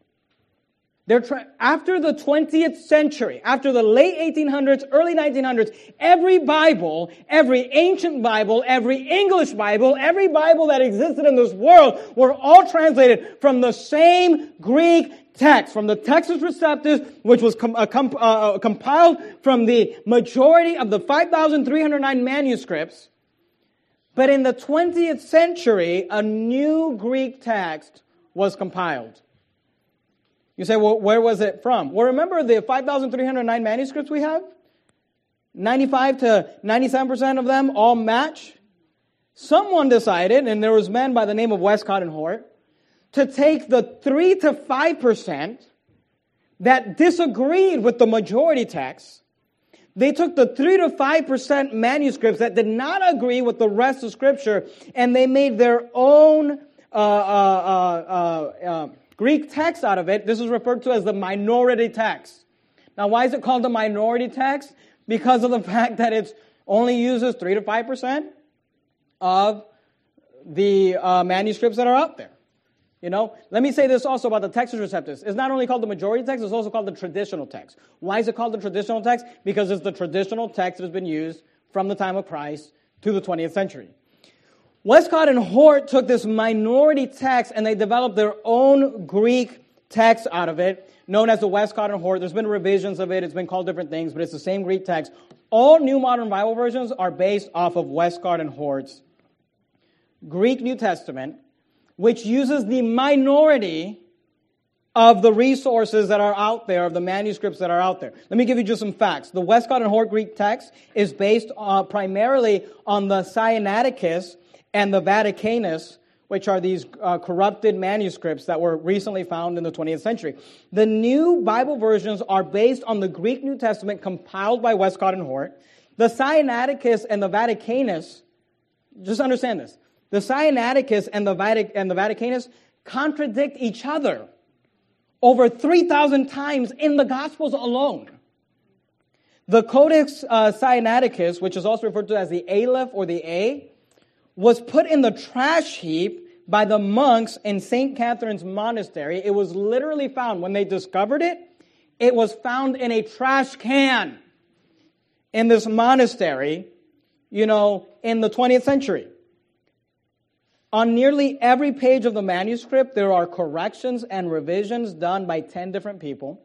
They're after the 20th century, after the late 1800s, early 1900s, every Bible, every ancient Bible, every English Bible, every Bible that existed in this world were all translated from the same Greek text, from the Textus Receptus, which was uh, com- uh, uh compiled from the majority of the 5,309 manuscripts. But in the 20th century, a new Greek text was compiled. You say, well, where was it from? Well, remember the 5,309 manuscripts we have? 95 to 97% of them all match someone decided, and there was men by the name of Westcott and Hort, to take the 3 to 5% that disagreed with the majority text. They took the 3 to 5% manuscripts that did not agree with the rest of Scripture, and they made their own uh, uh, uh, uh Greek text out of it. This is referred to as the minority text. Now, why is it called the minority text? Because of the <laughs> fact that it only uses 3 to 5% of the uh, manuscripts that are out there. You know, let me say this also about the Textus Receptus. It's not only called the majority text, it's also called the traditional text. Why is it called the traditional text? Because it's the traditional text that has been used from the time of Christ to the 20th century. Westcott and Hort took this minority text and they developed their own Greek text out of it, known as the Westcott and Hort. There's been revisions of it, it's been called different things, but it's the same Greek text. All New Modern Bible versions are based off of Westcott and Hort's Greek New Testament which uses the minority of the resources that are out there, of the manuscripts that are out there. Let me give you just some facts. The Westcott and Hort Greek text is based uh, primarily on the Sinaiticus and the Vaticanus, which are these uh, corrupted manuscripts that were recently found in the 20th century. The new Bible versions are based on the Greek New Testament compiled by Westcott and Hort. The Sinaiticus and the Vaticanus, just understand this, the Sinaiticus and the, Vatic- and the Vaticanus contradict each other over 3,000 times in the Gospels alone. The Codex uh, Sinaiticus, which is also referred to as the Aleph or the A, was put in the trash heap by the monks in St. Catherine's Monastery. It was literally found, when they discovered it, it was found in a trash can in this monastery, you know, in the 20th century. On nearly every page of the manuscript, there are corrections and revisions done by 10 different people.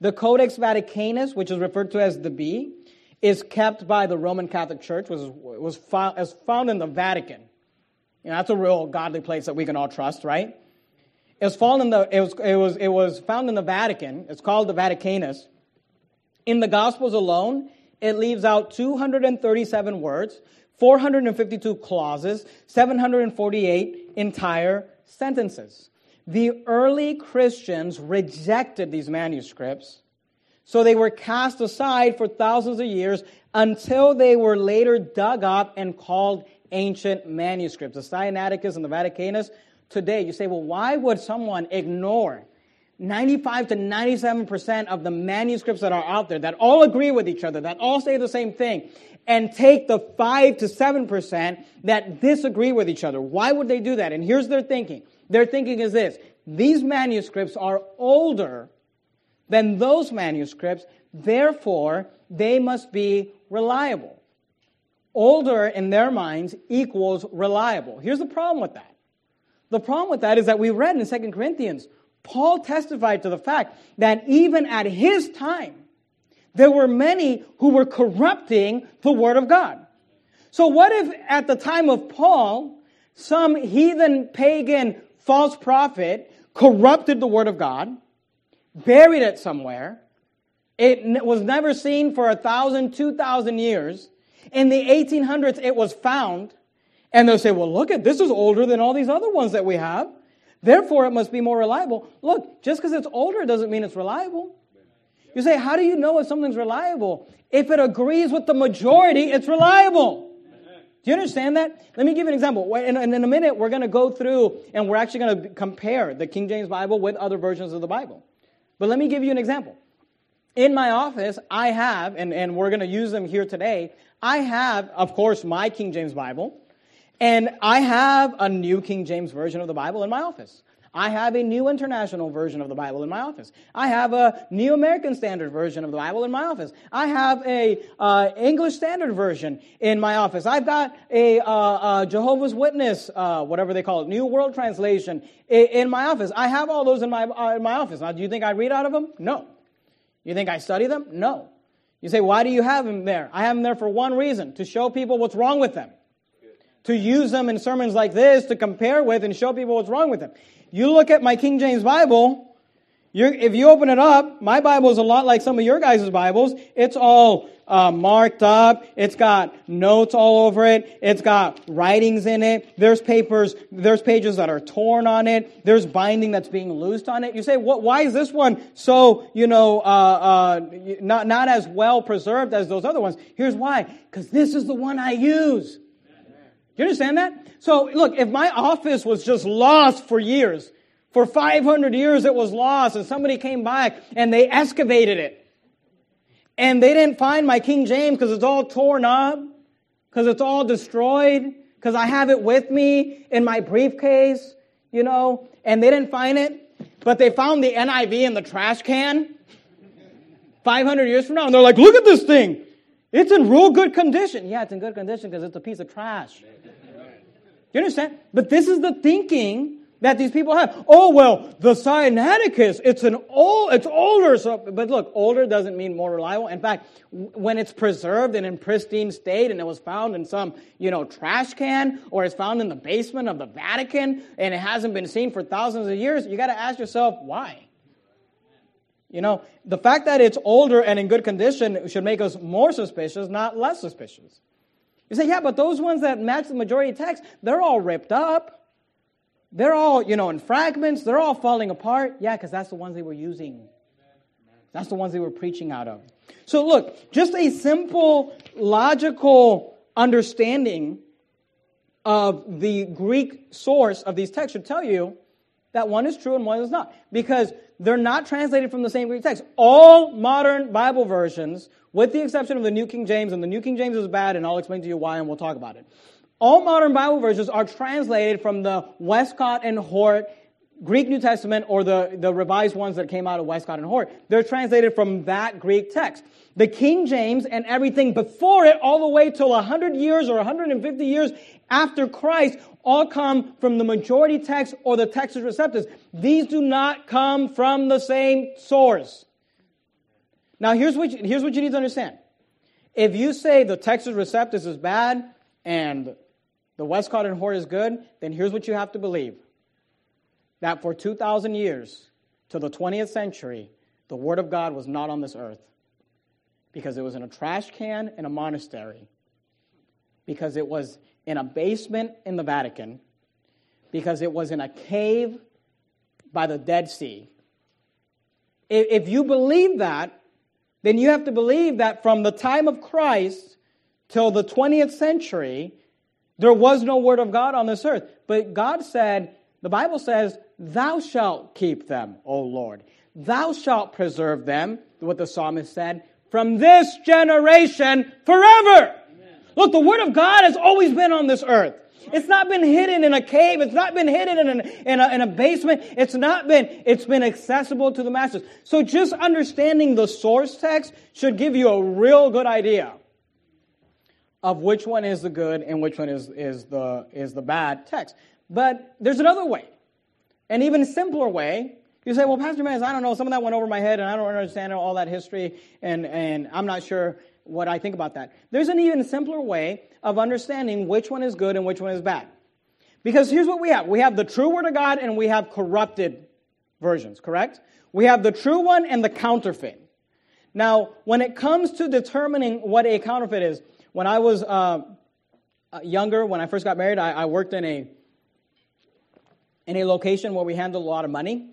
The Codex Vaticanus, which is referred to as the B, is kept by the Roman Catholic Church, which was found, is found in the Vatican. You know, that's a real godly place that we can all trust, right? It was, found in the, it, was, it, was, it was found in the Vatican. It's called the Vaticanus. In the Gospels alone, it leaves out 237 words, 452 clauses, 748 entire sentences. The early Christians rejected these manuscripts, so they were cast aside for thousands of years until they were later dug up and called ancient manuscripts. The Sinaiticus and the Vaticanus. Today, you say, well, why would someone ignore 95 to 97% of the manuscripts that are out there that all agree with each other, that all say the same thing, and take the 5 to 7% that disagree with each other. Why would they do that? And here's their thinking. Their thinking is this. These manuscripts are older than those manuscripts, therefore they must be reliable. Older in their minds equals reliable. Here's the problem with that. The problem with that is that we read in 2 Corinthians, Paul testified to the fact that even at his time, there were many who were corrupting the Word of God. So, what if at the time of Paul, some heathen, pagan, false prophet corrupted the Word of God, buried it somewhere, it was never seen for a thousand, two thousand years. In the 1800s, it was found, and they'll say, well, look at this is older than all these other ones that we have. Therefore, it must be more reliable. Look, just because it's older doesn't mean it's reliable. You say, how do you know if something's reliable? If it agrees with the majority, it's reliable. Do you understand that? Let me give you an example. In, in, in a minute, we're going to go through and we're actually going to compare the King James Bible with other versions of the Bible. But let me give you an example. In my office, I have, and, and we're going to use them here today, I have, of course, my King James Bible, and I have a new King James Version of the Bible in my office. I have a New International Version of the Bible in my office. I have a New American Standard Version of the Bible in my office. I have a uh, English Standard Version in my office. I've got a, uh, a Jehovah's Witness, uh, whatever they call it, New World Translation in, in my office. I have all those in my, uh, in my office. Now, do you think I read out of them? No. You think I study them? No. You say, why do you have them there? I have them there for one reason to show people what's wrong with them to use them in sermons like this to compare with and show people what's wrong with them. You look at my King James Bible, if you open it up, my Bible is a lot like some of your guys' Bibles. It's all uh, marked up. It's got notes all over it. It's got writings in it. There's papers. There's pages that are torn on it. There's binding that's being loosed on it. You say, what? Why is this one so you know uh, uh, not not as well preserved as those other ones? Here's why. Because this is the one I use. You understand that? So look, if my office was just lost for years, for 500 years it was lost and somebody came back and they excavated it. And they didn't find my King James because it's all torn up, because it's all destroyed, because I have it with me in my briefcase, you know, and they didn't find it. But they found the NIV in the trash can 500 years from now. And they're like, look at this thing. It's in real good condition. Yeah, it's in good condition because it's a piece of trash. You understand? But this is the thinking that these people have. Oh, well, the Sinaiticus, it's an old, it's older. So, but look, older doesn't mean more reliable. In fact, when it's preserved and in pristine state and it was found in some, you know, trash can or it's found in the basement of the Vatican and it hasn't been seen for thousands of years, you got to ask yourself, why? You know, the fact that it's older and in good condition should make us more suspicious, not less suspicious. You say, yeah, but those ones that match the majority text, they're all ripped up. They're all, you know, in fragments. They're all falling apart. Yeah, because that's the ones they were using. That's the ones they were preaching out of. So look, just a simple logical understanding of the Greek source of these texts should tell you that one is true and one is not. Because they're not translated from the same Greek text. All modern Bible versions, with the exception of the New King James, and the New King James is bad, and I'll explain to you why, and we'll talk about it. All modern Bible versions are translated from the Westcott and Hort Greek New Testament or the, the revised ones that came out of Westcott and Hort. They're translated from that Greek text. The King James and everything before it, all the way till 100 years or 150 years after Christ, all come from the majority text or the Textus Receptus. These do not come from the same source. Now, here's what, you, here's what you need to understand. If you say the Textus Receptus is bad and the Westcott and Hort is good, then here's what you have to believe that for 2,000 years to the 20th century, the Word of God was not on this earth because it was in a trash can in a monastery, because it was in a basement in the Vatican, because it was in a cave by the Dead Sea. If you believe that, then you have to believe that from the time of Christ till the 20th century, there was no word of God on this earth. But God said, the Bible says, Thou shalt keep them, O Lord. Thou shalt preserve them, what the psalmist said, from this generation forever. Look, the word of God has always been on this earth. It's not been hidden in a cave. It's not been hidden in, an, in, a, in a basement. It's not been, it's been accessible to the masses. So just understanding the source text should give you a real good idea of which one is the good and which one is, is, the, is the bad text. But there's another way, an even simpler way. You say, well, Pastor Mans, I don't know, some of that went over my head and I don't understand all that history and, and I'm not sure what I think about that. There's an even simpler way of understanding which one is good and which one is bad. Because here's what we have. We have the true word of God and we have corrupted versions, correct? We have the true one and the counterfeit. Now, when it comes to determining what a counterfeit is, when I was uh, uh, younger, when I first got married, I, I, worked in a in a location where we handled a lot of money,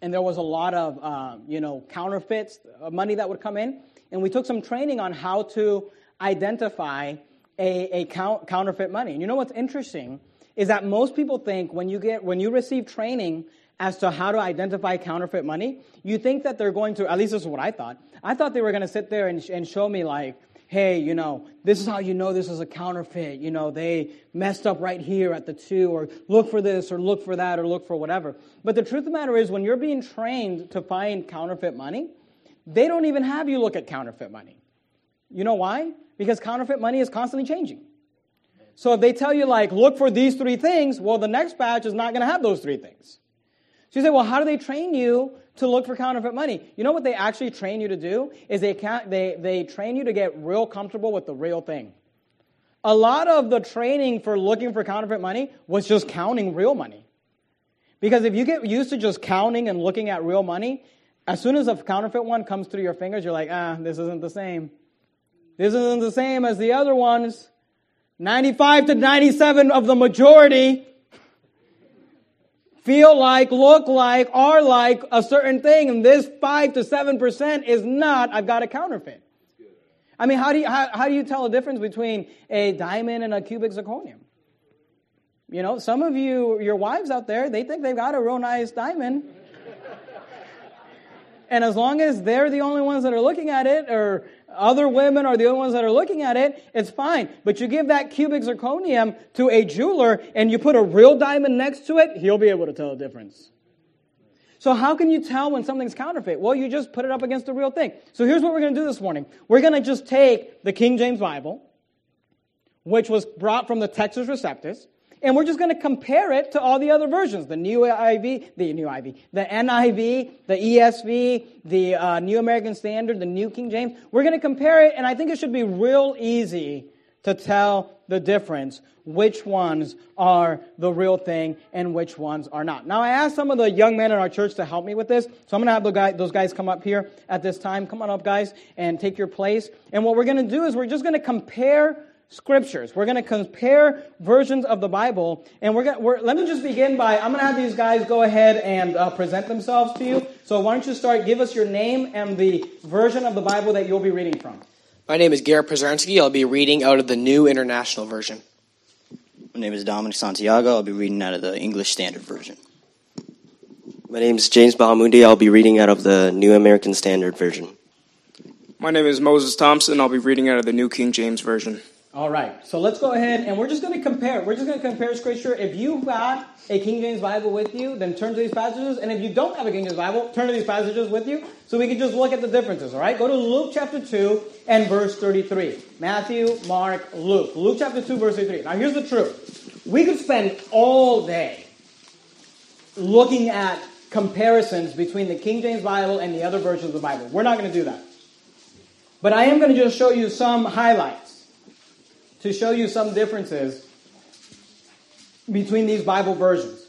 and there was a lot of uh, you know counterfeits of money that would come in, and we took some training on how to identify a, a count, counterfeit money. And you know what's interesting is that most people think when you get when you receive training as to how to identify counterfeit money, you think that they're going to, at least this is what I thought. I thought they were going to sit there and, and show me like, hey, you know, this is how you know this is a counterfeit. You know, they messed up right here at the two, or look for this, or look for that, or look for whatever. But the truth of the matter is, when you're being trained to find counterfeit money, they don't even have you look at counterfeit money. You know why? Because counterfeit money is constantly changing. So if they tell you, like, look for these three things, well, the next batch is not going to have those three things. So you say, well, how do they train you to look for counterfeit money? You know what they actually train you to do? Is they, they, they train you to get real comfortable with the real thing. A lot of the training for looking for counterfeit money was just counting real money. Because if you get used to just counting and looking at real money, as soon as a counterfeit one comes through your fingers, you're like, ah, this isn't the same. This isn't the same as the other ones. 95 to 97 of the majority feel like, look like, are like a certain thing, and this 5 to 7% is not, I've got a counterfeit. I mean, how do you, how, how do you tell the difference between a diamond and a cubic zirconium? You know, some of you, your wives out there, they think they've got a real nice diamond. And as long as they're the only ones that are looking at it, or other women are the only ones that are looking at it, it's fine. But you give that cubic zirconium to a jeweler and you put a real diamond next to it, he'll be able to tell the difference. So how can you tell when something's counterfeit? Well, you just put it up against the real thing. So here's what we're going to do this morning. We're going to just take the King James Bible, which was brought from the Textus Receptus, and we're just going to compare it to all the other versions the new IV, the new IV, the NIV, the ESV, the uh, New American Standard, the New King James. We're going to compare it, and I think it should be real easy to tell the difference which ones are the real thing and which ones are not. Now, I asked some of the young men in our church to help me with this, so I'm going to have guy, those guys come up here at this time. Come on up, guys, and take your place. And what we're going to do is we're just going to compare scriptures. We're going to compare versions of the Bible, and we're going. We're, let me just begin by I'm going to have these guys go ahead and uh, present themselves to you. So why don't you start? Give us your name and the version of the Bible that you'll be reading from. My name is Garrett Przarski. I'll be reading out of the New International Version. My name is Dominic Santiago. I'll be reading out of the English Standard Version. My name is James Bahamundi. I'll be reading out of the New American Standard Version. My name is Moses Thompson. I'll be reading out of the New King James Version. All right, so let's go ahead and we're just going to compare. We're just going to compare scripture. If you've got a King James Bible with you, then turn to these passages. And if you don't have a King James Bible, turn to these passages with you so we can just look at the differences. All right, go to Luke chapter 2 and verse 33. Matthew, Mark, Luke. Luke chapter 2, verse 33. Now, here's the truth we could spend all day looking at comparisons between the King James Bible and the other versions of the Bible. We're not going to do that. But I am going to just show you some highlights to show you some differences between these Bible versions.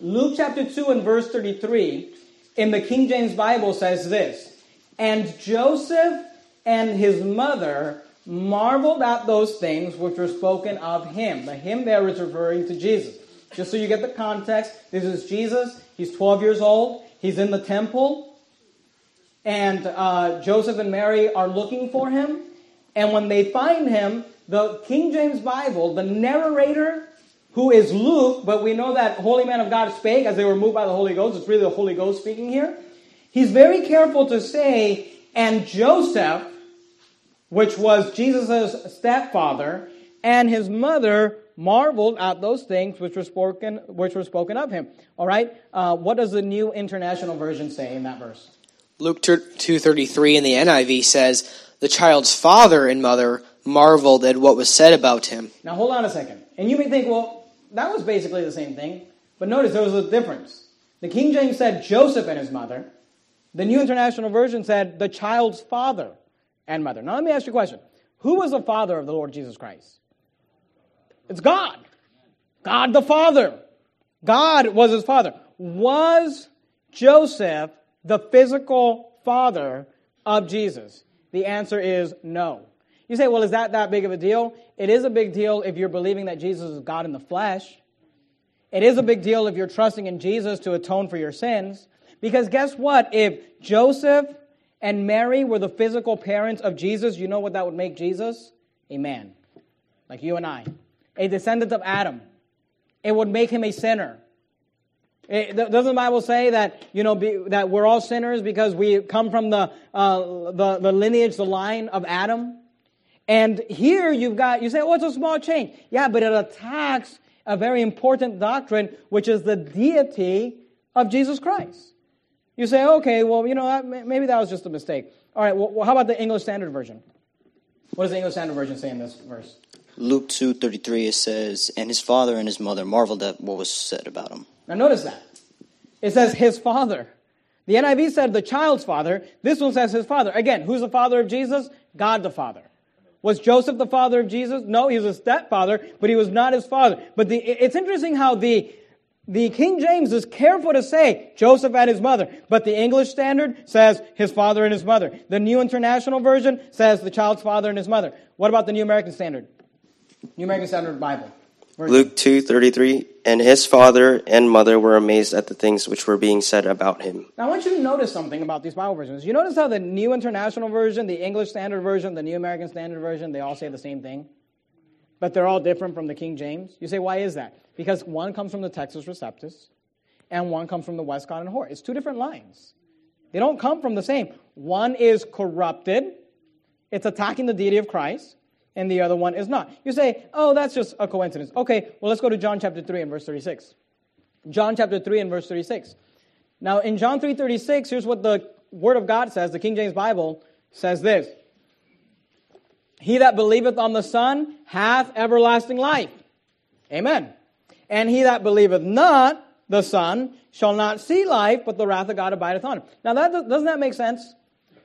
Luke chapter 2 and verse 33 in the King James Bible says this And Joseph and his mother marveled at those things which were spoken of him. The him there is referring to Jesus. Just so you get the context, this is Jesus. He's 12 years old. He's in the temple. And uh, Joseph and Mary are looking for him. And when they find him, the King James Bible, the narrator who is Luke, but we know that holy man of God spake as they were moved by the Holy Ghost. It's really the Holy Ghost speaking here. He's very careful to say, and Joseph, which was Jesus' stepfather, and his mother marveled at those things which were spoken, which were spoken of him. All right, uh, what does the New International Version say in that verse? Luke two thirty three in the NIV says, "The child's father and mother marveled at what was said about him. Now hold on a second. And you may think, well, that was basically the same thing. But notice there was a difference. The King James said Joseph and his mother. The New International Version said the child's father and mother. Now let me ask you a question. Who was the father of the Lord Jesus Christ? It's God. God the Father. God was his father. Was Joseph the physical father of Jesus? The answer is no. You say, well, is that that big of a deal? It is a big deal if you're believing that Jesus is God in the flesh. It is a big deal if you're trusting in Jesus to atone for your sins. Because guess what? If Joseph and Mary were the physical parents of Jesus, you know what that would make Jesus? A man, like you and I, a descendant of Adam. It would make him a sinner. It, doesn't the Bible say that you know be, that we're all sinners because we come from the, uh, the the lineage, the line of Adam? And here you've got, you say, oh, it's a small change. Yeah, but it attacks a very important doctrine, which is the deity of Jesus Christ. You say, okay, well, you know, maybe that was just a mistake. All right, well, how about the English Standard Version? What does the English Standard Version say in this verse? Luke 2.33, it says, And his father and his mother marveled at what was said about him. Now notice that. It says his father. The NIV said the child's father. This one says his father. Again, who's the father of Jesus? God the Father. Was Joseph the father of Jesus? No, he was a stepfather, but he was not his father. But the, it's interesting how the The King James is careful to say Joseph and his mother, but the English Standard says his father and his mother. The New International Version says the child's father and his mother. What about the New American Standard? New American Standard Bible. Luke 2:33 and his father and mother were amazed at the things which were being said about him. Now, I want you to notice something about these Bible versions. You notice how the New International Version, the English Standard Version, the New American Standard Version, they all say the same thing? But they're all different from the King James? You say, why is that? Because one comes from the Textus Receptus, and one comes from the Westcott and Hort. It's two different lines. They don't come from the same. One is corrupted, it's attacking the deity of Christ, and the other one is not. You say, oh, that's just a coincidence. Okay, well, let's go to John chapter 3 and verse 36. John chapter 3 and verse 36. Now, in John 3 36, here's what the Word of God says. The King James Bible says this He that believeth on the Son hath everlasting life. Amen. And he that believeth not the Son shall not see life, but the wrath of God abideth on him. Now, that, doesn't that make sense?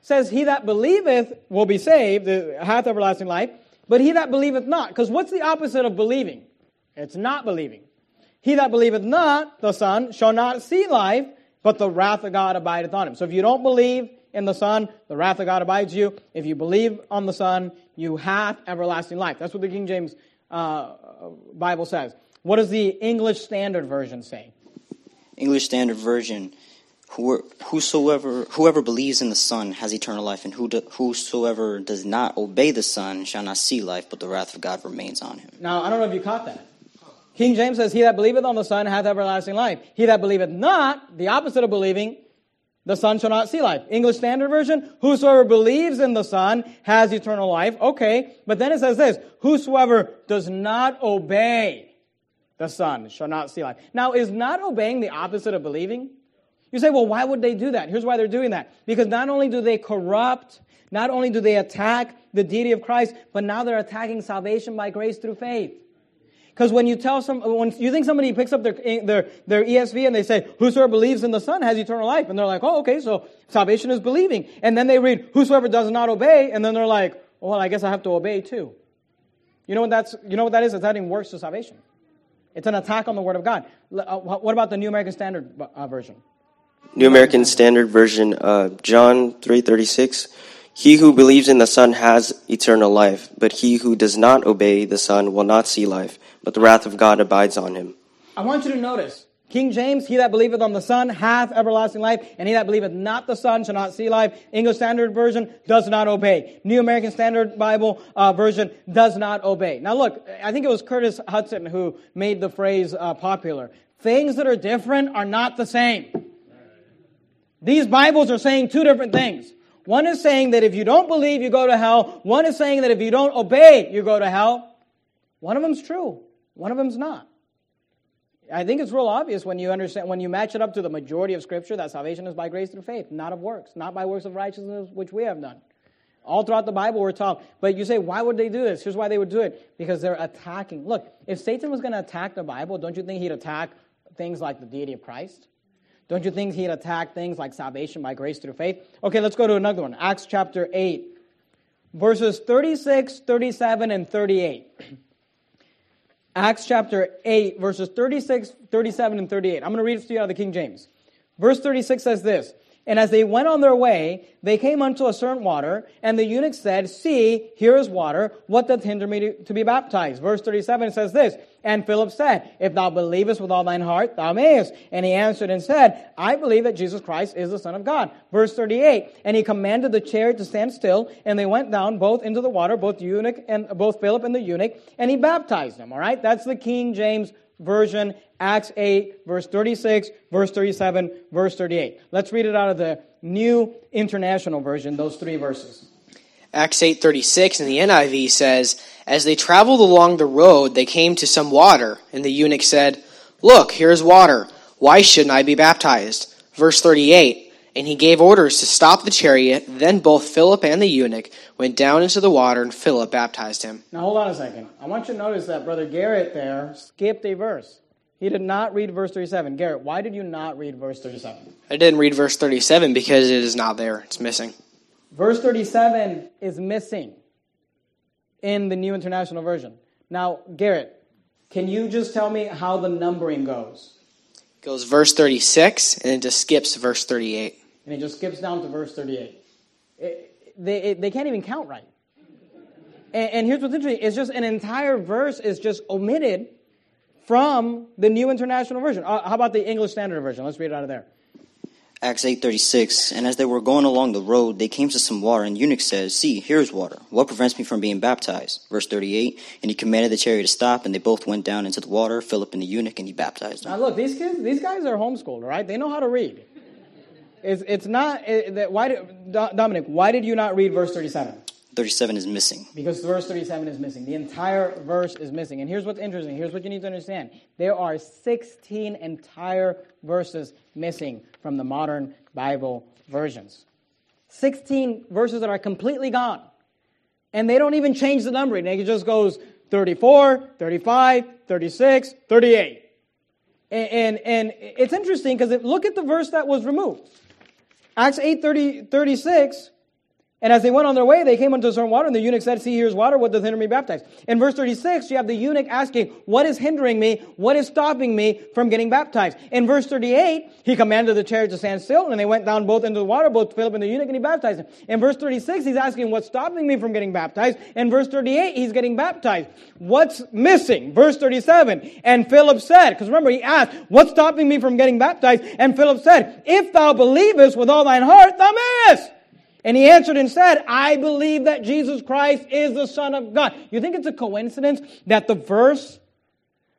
Says, He that believeth will be saved, hath everlasting life, but he that believeth not. Because what's the opposite of believing? It's not believing. He that believeth not the Son shall not see life, but the wrath of God abideth on him. So if you don't believe in the Son, the wrath of God abides you. If you believe on the Son, you have everlasting life. That's what the King James uh, Bible says. What does the English Standard Version say? English Standard Version. Whosoever, whoever believes in the Son has eternal life, and who do, whosoever does not obey the Son shall not see life, but the wrath of God remains on him. Now, I don't know if you caught that. King James says, He that believeth on the Son hath everlasting life. He that believeth not, the opposite of believing, the Son shall not see life. English Standard Version, whosoever believes in the Son has eternal life. Okay, but then it says this, whosoever does not obey the Son shall not see life. Now, is not obeying the opposite of believing? You say, well, why would they do that? Here's why they're doing that. Because not only do they corrupt, not only do they attack the deity of Christ, but now they're attacking salvation by grace through faith. Because when you tell some, when you think somebody picks up their, their, their ESV and they say, whosoever believes in the Son has eternal life. And they're like, oh, okay, so salvation is believing. And then they read, whosoever does not obey. And then they're like, well, I guess I have to obey too. You know what that's, you know what that is? It's adding works to salvation. It's an attack on the Word of God. Uh, what about the New American Standard uh, Version? New American Standard Version, uh, John 3:36. He who believes in the Son has eternal life, but he who does not obey the Son will not see life, but the wrath of God abides on him. I want you to notice King James, he that believeth on the Son hath everlasting life, and he that believeth not the Son shall not see life. English Standard Version does not obey. New American Standard Bible uh, Version does not obey. Now look, I think it was Curtis Hutson who made the phrase uh, popular. Things that are different are not the same. These Bibles are saying two different things. One is saying that if you don't believe, you go to hell. One is saying that if you don't obey, you go to hell. One of them's true. One of them's not. I think it's real obvious when you understand, when you match it up to the majority of Scripture that salvation is by grace through faith, not of works, not by works of righteousness which we have done. All throughout the Bible, we're taught. But you say, why would they do this? Here's why they would do it because they're attacking. Look, if Satan was going to attack the Bible, don't you think he'd attack things like the deity of Christ? Don't you think he'd attack things like salvation by grace through faith? Okay, let's go to another one. Acts chapter 8, verses 36, 37, and 38. <clears throat> Acts chapter 8, verses 36, 37, and 38. I'm going to read it to you out of the King James. Verse 36 says this And as they went on their way, they came unto a certain water, and the eunuch said, See, here is water. What doth hinder me to, to be baptized? Verse 37 says this And Philip said, If thou believest with all thine heart, thou mayest. And he answered and said, I believe that Jesus Christ is the Son of God. Verse 38 And he commanded the chariot to stand still, and they went down both into the water, both eunuch and both Philip and the eunuch, and he baptized them. All right, that's the King James version, Acts 8, verse 36, verse 37, verse 38. Let's read it out of the New International Version, those three verses. Acts 8:36 in the NIV says, "As they traveled along the road, they came to some water, and the eunuch said, "Look, here is water. Why shouldn't I be baptized?" Verse 38, and he gave orders to stop the chariot. Then both Philip and the eunuch went down into the water, and Philip baptized him. Now hold on a second. I want you to notice that Brother Garrett there skipped a verse. He did not read verse 37. Garrett, why did you not read verse 37? I didn't read verse 37 because it is not there. It's missing. Verse 37 is missing in the New International Version. Now, Garrett, can you just tell me how the numbering goes? It goes verse 36 and it just skips verse 38. And it just skips down to verse 38. It, they, it, they can't even count right. And, and here's what's interesting it's just an entire verse is just omitted from the New International Version. Uh, how about the English Standard Version? Let's read it out of there. Acts 8:36 And as they were going along the road they came to some water and eunuch says see here is water what prevents me from being baptized verse 38 and he commanded the chariot to stop and they both went down into the water Philip and the eunuch and he baptized them Now look, these kids, these guys are homeschooled, right They know how to read. It's, it's not it, that why did, Dominic? Why did you not read verse 37? 37 is missing Because verse 37 is missing. The entire verse is missing. And here's what's interesting. Here's what you need to understand. There are 16 entire verses missing from the modern Bible versions. 16 verses that are completely gone. And they don't even change the numbering. It just goes 34, 35, 36, 38. And, and, and it's interesting because look at the verse that was removed. Acts 8, 30, 36, and as they went on their way, they came unto certain water, and the eunuch said, See, here's water, what doth hinder me baptized? In verse 36, you have the eunuch asking, What is hindering me? What is stopping me from getting baptized? In verse 38, he commanded the chariot to stand still, and they went down both into the water, both Philip and the eunuch, and he baptized him. In verse 36, he's asking, What's stopping me from getting baptized? In verse 38, he's getting baptized. What's missing? Verse 37, and Philip said, because remember, he asked, What's stopping me from getting baptized? And Philip said, If thou believest with all thine heart, thou mayest. And he answered and said, I believe that Jesus Christ is the Son of God. You think it's a coincidence that the verse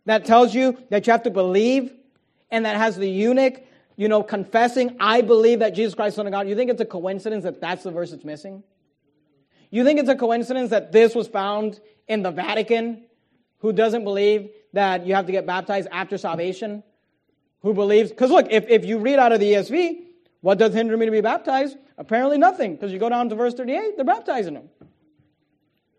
that tells you that you have to believe and that has the eunuch, you know, confessing, I believe that Jesus Christ is the Son of God, you think it's a coincidence that that's the verse that's missing? You think it's a coincidence that this was found in the Vatican, who doesn't believe that you have to get baptized after salvation? Who believes, because look, if, if you read out of the ESV, what does hinder me to be baptized? Apparently nothing, because you go down to verse 38, they're baptizing them.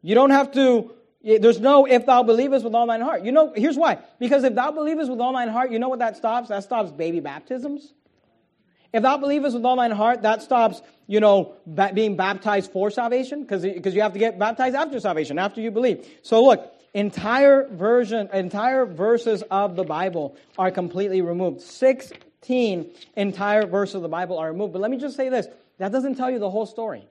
You don't have to, there's no if thou believest with all thine heart. You know, here's why. Because if thou believest with all thine heart, you know what that stops? That stops baby baptisms. If thou believest with all thine heart, that stops, you know, ba- being baptized for salvation, because you have to get baptized after salvation, after you believe. So look, entire version, entire verses of the Bible are completely removed. 16 entire verses of the Bible are removed. But let me just say this. That doesn't tell you the whole story.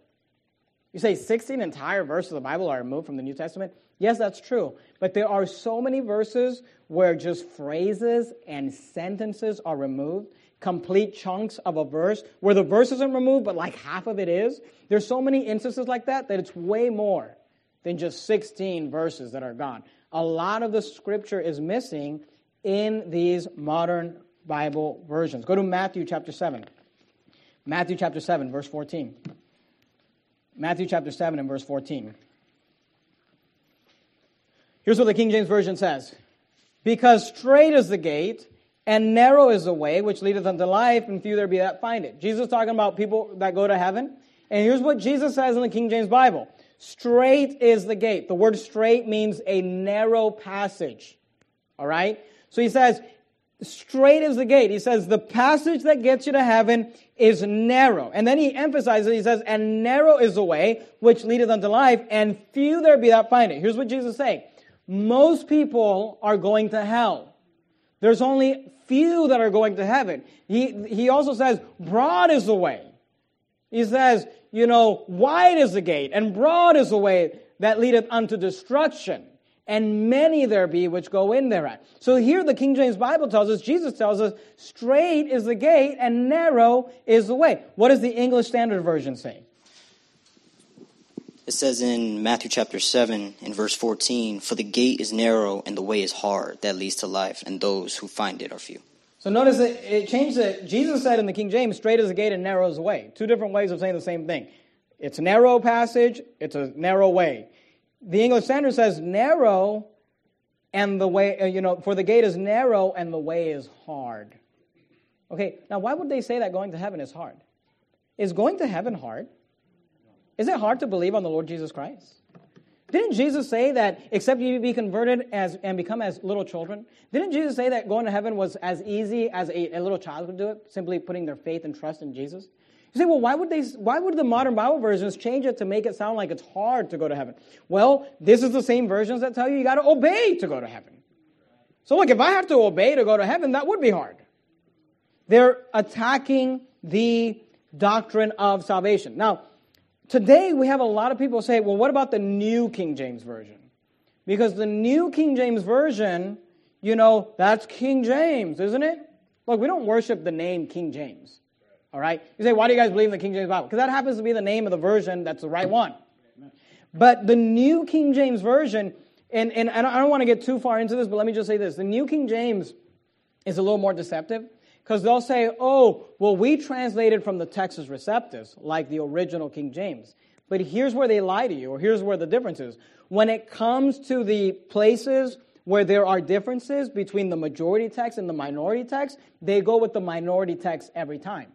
You say 16 entire verses of the Bible are removed from the New Testament? Yes, that's true. But there are so many verses where just phrases and sentences are removed, complete chunks of a verse, where the verse isn't removed, but like half of it is. There's so many instances like that that it's way more than just 16 verses that are gone. A lot of the scripture is missing in these modern Bible versions. Go to Matthew chapter 7. Matthew chapter 7, verse 14. Matthew chapter 7 and verse 14. Here's what the King James Version says Because straight is the gate, and narrow is the way which leadeth unto life, and few there be that find it. Jesus talking about people that go to heaven. And here's what Jesus says in the King James Bible Straight is the gate. The word straight means a narrow passage. All right? So he says, straight is the gate. He says the passage that gets you to heaven is narrow. And then he emphasizes, he says, and narrow is the way which leadeth unto life, and few there be that find it. Here's what Jesus is saying. Most people are going to hell. There's only few that are going to heaven. He, he also says, broad is the way. He says, you know, wide is the gate, and broad is the way that leadeth unto destruction and many there be which go in thereat. So here the King James Bible tells us, Jesus tells us, straight is the gate and narrow is the way. What does the English Standard Version say? It says in Matthew chapter 7 in verse 14, For the gate is narrow and the way is hard that leads to life, and those who find it are few. So notice that it changed it. Jesus said in the King James, straight is the gate and narrow is the way. Two different ways of saying the same thing. It's a narrow passage, it's a narrow way. The English Standard says narrow and the way, uh, you know, for the gate is narrow and the way is hard. Okay, now why would they say that going to heaven is hard? Is going to heaven hard? Is it hard to believe on the Lord Jesus Christ? Didn't Jesus say that except you be converted as and become as little children? Didn't Jesus say that going to heaven was as easy as a, a little child would do it, simply putting their faith and trust in Jesus? You say, well, why would they? Why would the modern Bible versions change it to make it sound like it's hard to go to heaven? Well, this is the same versions that tell you you got to obey to go to heaven. So look, if I have to obey to go to heaven, that would be hard. They're attacking the doctrine of salvation. Now, today we have a lot of people say, well, what about the New King James Version? Because the New King James Version, you know, that's King James, isn't it? Look, we don't worship the name King James. All right? You say, why do you guys believe in the King James Bible? Because that happens to be the name of the version that's the right one. But the New King James Version, and, and I don't, don't want to get too far into this, but let me just say this. The New King James is a little more deceptive because they'll say, oh, well, we translated from the Textus Receptus, like the original King James. But here's where they lie to you, or here's where the difference is. When it comes to the places where there are differences between the majority text and the minority text, they go with the minority text every time.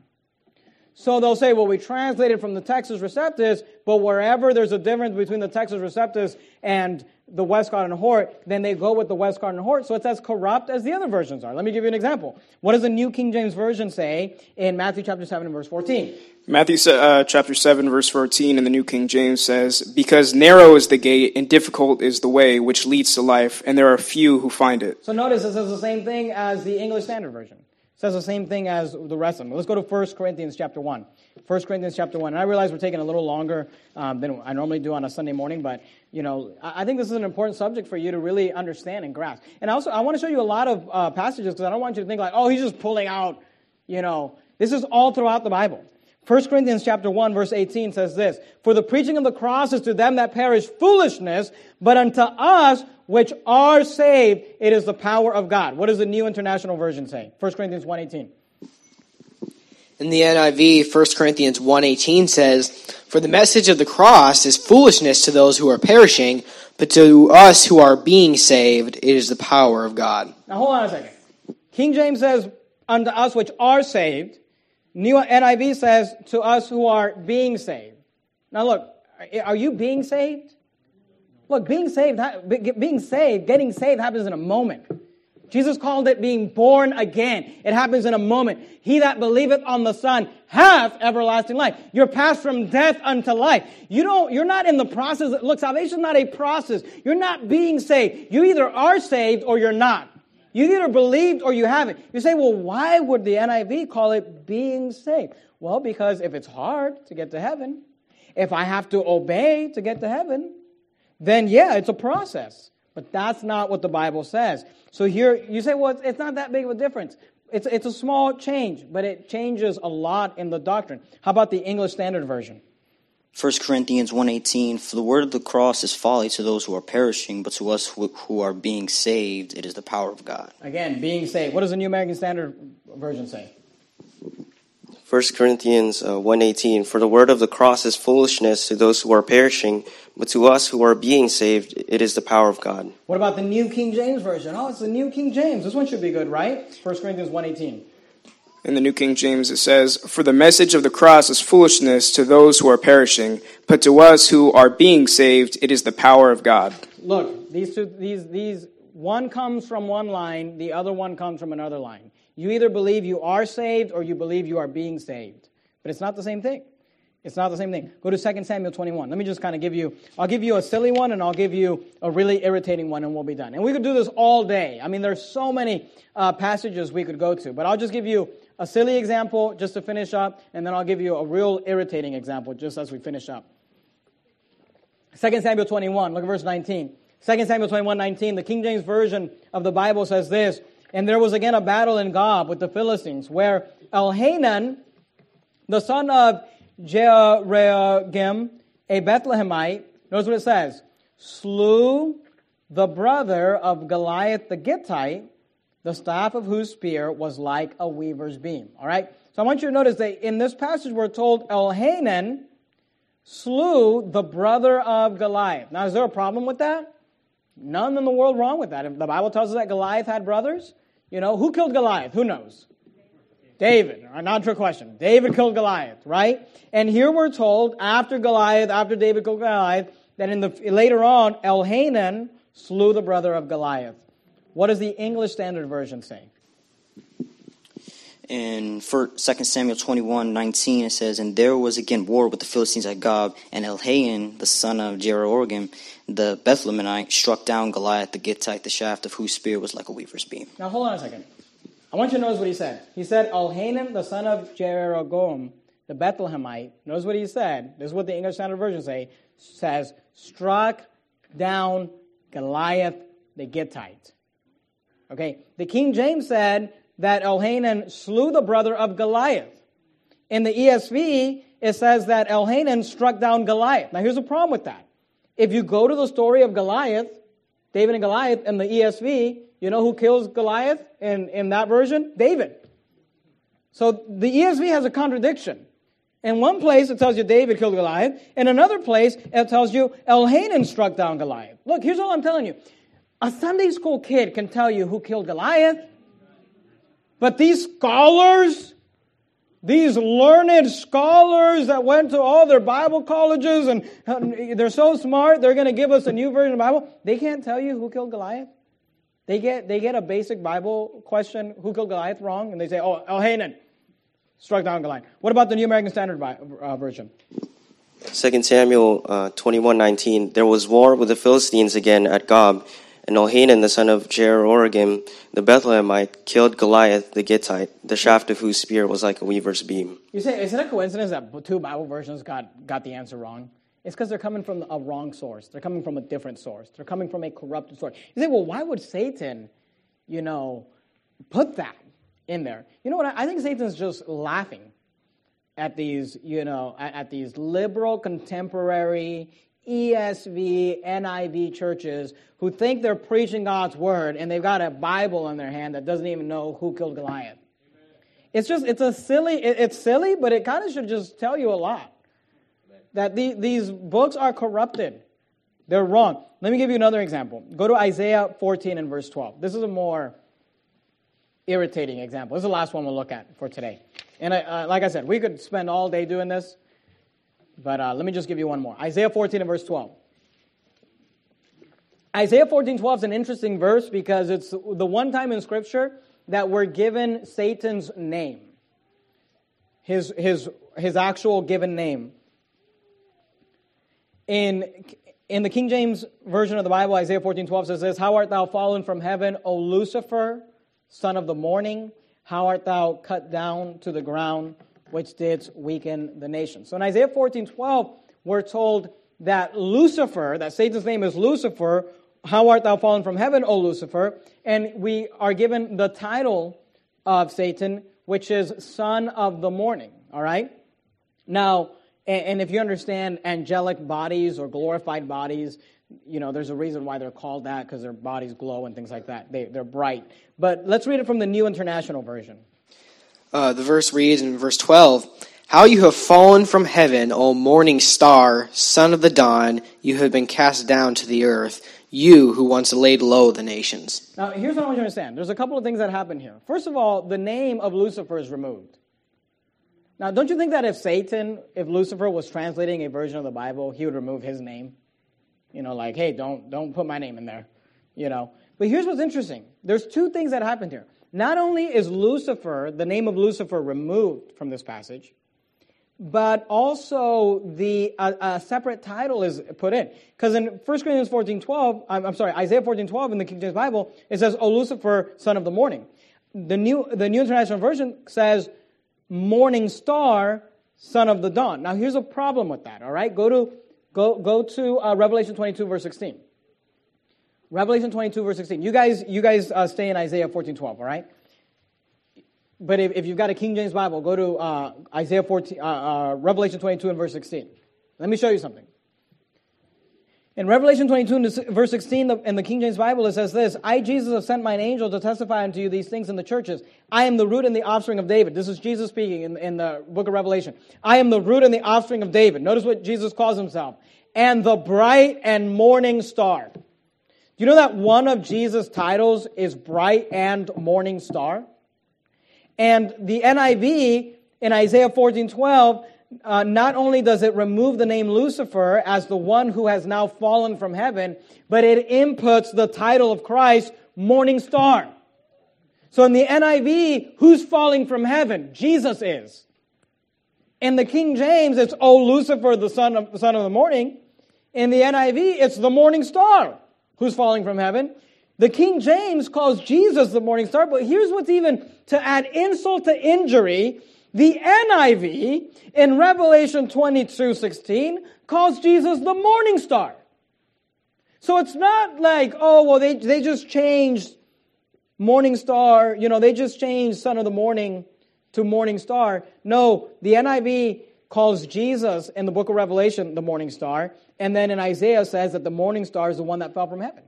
So they'll say, well, we translated from the Textus Receptus, but wherever there's a difference between the Textus Receptus and the Westcott and Hort, then they go with the Westcott and Hort, so it's as corrupt as the other versions are. Let me give you an example. What does the New King James Version say in Matthew chapter 7 and verse 14? Matthew uh, chapter 7, verse 14 in the New King James says, Because narrow is the gate and difficult is the way which leads to life, and there are few who find it. So notice this is the same thing as the English Standard Version. Says the same thing as the rest of them. Let's go to 1 Corinthians chapter 1. 1 Corinthians chapter 1. And I realize we're taking a little longer um, than I normally do on a Sunday morning, but, you know, I, I think this is an important subject for you to really understand and grasp. And also, I want to show you a lot of uh, passages because I don't want you to think like, oh, he's just pulling out, you know. This is all throughout the Bible. 1 Corinthians chapter 1 verse 18 says this, For the preaching of the cross is to them that perish foolishness, but unto us which are saved, it is the power of God. What does the New International Version say? 1 Corinthians 1.18. In the NIV, 1 Corinthians 1.18 says, For the message of the cross is foolishness to those who are perishing, but to us who are being saved, it is the power of God. Now hold on a second. King James says, unto us which are saved. New NIV says, to us who are being saved. Now look, are you being saved? Look, being saved, being saved, getting saved happens in a moment. Jesus called it being born again. It happens in a moment. He that believeth on the Son hath everlasting life. You're passed from death unto life. You don't, you're not in the process. Look, salvation is not a process. You're not being saved. You either are saved or you're not. You either believed or you haven't. You say, well, why would the NIV call it being saved? Well, because if it's hard to get to heaven, if I have to obey to get to heaven, then yeah, it's a process. But that's not what the Bible says. So here, you say, well, it's not that big of a difference. It's, it's a small change, but it changes a lot in the doctrine. How about the English Standard Version? 1 Corinthians 1.18, For the word of the cross is folly to those who are perishing, but to us who, who are being saved, it is the power of God. Again, being saved. What does the New American Standard Version say? 1 Corinthians uh, 1.18, For the word of the cross is foolishness to those who are perishing, but to us who are being saved, it is the power of God. What about the New King James Version? Oh, it's the New King James. This one should be good, right? 1 Corinthians 1.18. In the New King James, it says, For the message of the cross is foolishness to those who are perishing, but to us who are being saved, it is the power of God. Look, these two, these, these, one comes from one line, the other one comes from another line. You either believe you are saved or you believe you are being saved. But it's not the same thing. It's not the same thing. Go to 2 Samuel 21. Let me just kind of give you, I'll give you a silly one and I'll give you a really irritating one and we'll be done. And we could do this all day. I mean, there's so many uh, passages we could go to, but I'll just give you a silly example just to finish up, and then I'll give you a real irritating example just as we finish up. 2 Samuel 21, look at verse 19. 2 Samuel 21, 19, the King James Version of the Bible says this, and there was again a battle in Gob with the Philistines, where Elhanan, the son of Jehoiakim, a Bethlehemite, notice what it says, slew the brother of Goliath the Gittite, the staff of whose spear was like a weaver's beam. All right? So I want you to notice that in this passage we're told Elhanan slew the brother of Goliath. Now, is there a problem with that? None in the world wrong with that. If the Bible tells us that Goliath had brothers, you know, who killed Goliath? Who knows? David. Uh, not a question. David killed Goliath, right? And here we're told after Goliath, after David killed Goliath, that in the later on, Elhanan slew the brother of Goliath. What does the English Standard Version say? In 2 Samuel 21, 19, it says, And there was again war with the Philistines at Gob, and Elhanan, the son of Jehoiakim, the Bethlehemite, struck down Goliath the Gittite, the shaft of whose spear was like a weaver's beam. Now hold on a second. I want you to notice what he said. He said, Elhanan, the son of Jeroboam, the Bethlehemite, notice what he said. This is what the English Standard Version say, says, struck down Goliath the Gittite. Okay, the King James said that Elhanan slew the brother of Goliath. In the ESV, it says that Elhanan struck down Goliath. Now, here's a problem with that. If you go to the story of Goliath, David and Goliath in the ESV, you know who kills Goliath in, in that version? David. So the ESV has a contradiction. In one place, it tells you David killed Goliath. In another place, it tells you Elhanan struck down Goliath. Look, here's all I'm telling you. A Sunday school kid can tell you who killed Goliath. But these scholars, these learned scholars that went to all their Bible colleges and they're so smart, they're going to give us a new version of the Bible. They can't tell you who killed Goliath. They get, they get a basic Bible question, who killed Goliath, wrong, and they say, oh, Elhanan struck down Goliath. What about the New American Standard uh, Version? 2 Samuel uh, 21:19 There was war with the Philistines again at Gob, and Elhanan the son of Jeroboam the Bethlehemite killed Goliath the Gittite, the shaft of whose spear was like a weaver's beam. You say, is it a coincidence that two Bible versions got, got the answer wrong? It's because they're coming from a wrong source. They're coming from a different source. They're coming from a corrupted source. You say, well, why would Satan, you know, put that in there? You know what? I think Satan's just laughing at these, you know, at these liberal, contemporary, ESV, NIV churches who think they're preaching God's word and they've got a Bible in their hand that doesn't even know who killed Goliath. It's just, it's a silly, it's silly, but it kind of should just tell you a lot. That the, these books are corrupted. They're wrong. Let me give you another example. Go to Isaiah 14 and verse 12. This is a more irritating example. This is the last one we'll look at for today. And I, uh, like I said, we could spend all day doing this. But uh, let me just give you one more. Isaiah 14 and verse 12. Isaiah 14, 12 is an interesting verse because it's the one time in Scripture that we're given Satan's name, his, his, his actual given name. In, in the King James Version of the Bible, Isaiah 14, 12 says this How art thou fallen from heaven, O Lucifer, son of the morning? How art thou cut down to the ground? Which did weaken the nation. So in Isaiah 14 12, we're told that Lucifer, that Satan's name is Lucifer, how art thou fallen from heaven, O Lucifer? And we are given the title of Satan, which is son of the morning. All right? Now, and if you understand angelic bodies or glorified bodies, you know, there's a reason why they're called that because their bodies glow and things like that. They, they're bright. But let's read it from the New International Version. Uh, the verse reads in verse 12 How you have fallen from heaven, O morning star, son of the dawn, you have been cast down to the earth, you who once laid low the nations. Now, here's what I want you to understand there's a couple of things that happen here. First of all, the name of Lucifer is removed. Now, don't you think that if Satan, if Lucifer was translating a version of the Bible, he would remove his name? You know, like, hey, don't don't put my name in there. You know. But here's what's interesting. There's two things that happened here. Not only is Lucifer, the name of Lucifer, removed from this passage, but also the a, separate title is put in. Because in 1 Corinthians 14 12, I'm, I'm, sorry, Isaiah 14 12 in the King James Bible, it says, O Lucifer, son of the morning. The New, the New International Version says, Morning star, son of the dawn. Now here's a problem with that, all right? Go to, go, go to uh, Revelation 22, verse 16. Revelation 22, verse 16. You guys, you guys uh, stay in Isaiah 14, 12, all right? But if, if you've got a King James Bible, go to uh, Isaiah 14, uh, uh Revelation 22 and verse 16. Let me show you something. In Revelation 22 and verse 16 in the King James Bible, it says this I, Jesus, have sent mine angel to testify unto you these things in the churches. I am the root and the offspring of David. This is Jesus speaking in, in the book of Revelation. I am the root and the offspring of David. Notice what Jesus calls himself. And the bright and morning star. You know that one of Jesus' titles is Bright and Morning Star? And the NIV in Isaiah 14 12, uh, not only does it remove the name Lucifer as the one who has now fallen from heaven, but it inputs the title of Christ, Morning Star. So in the NIV, who's falling from heaven? Jesus is. In the King James, it's, Oh, Lucifer, the son of, son of the morning. In the NIV, it's the morning star who's falling from heaven. The King James calls Jesus the morning star, but here's what's even to add insult to injury. The NIV in Revelation 22 16 calls Jesus the morning star. So it's not like, oh, well, they, they just changed morning star, you know, they just changed son of the morning to morning star. No, the NIV calls Jesus in the book of Revelation the morning star, and then in Isaiah says that the morning star is the one that fell from heaven.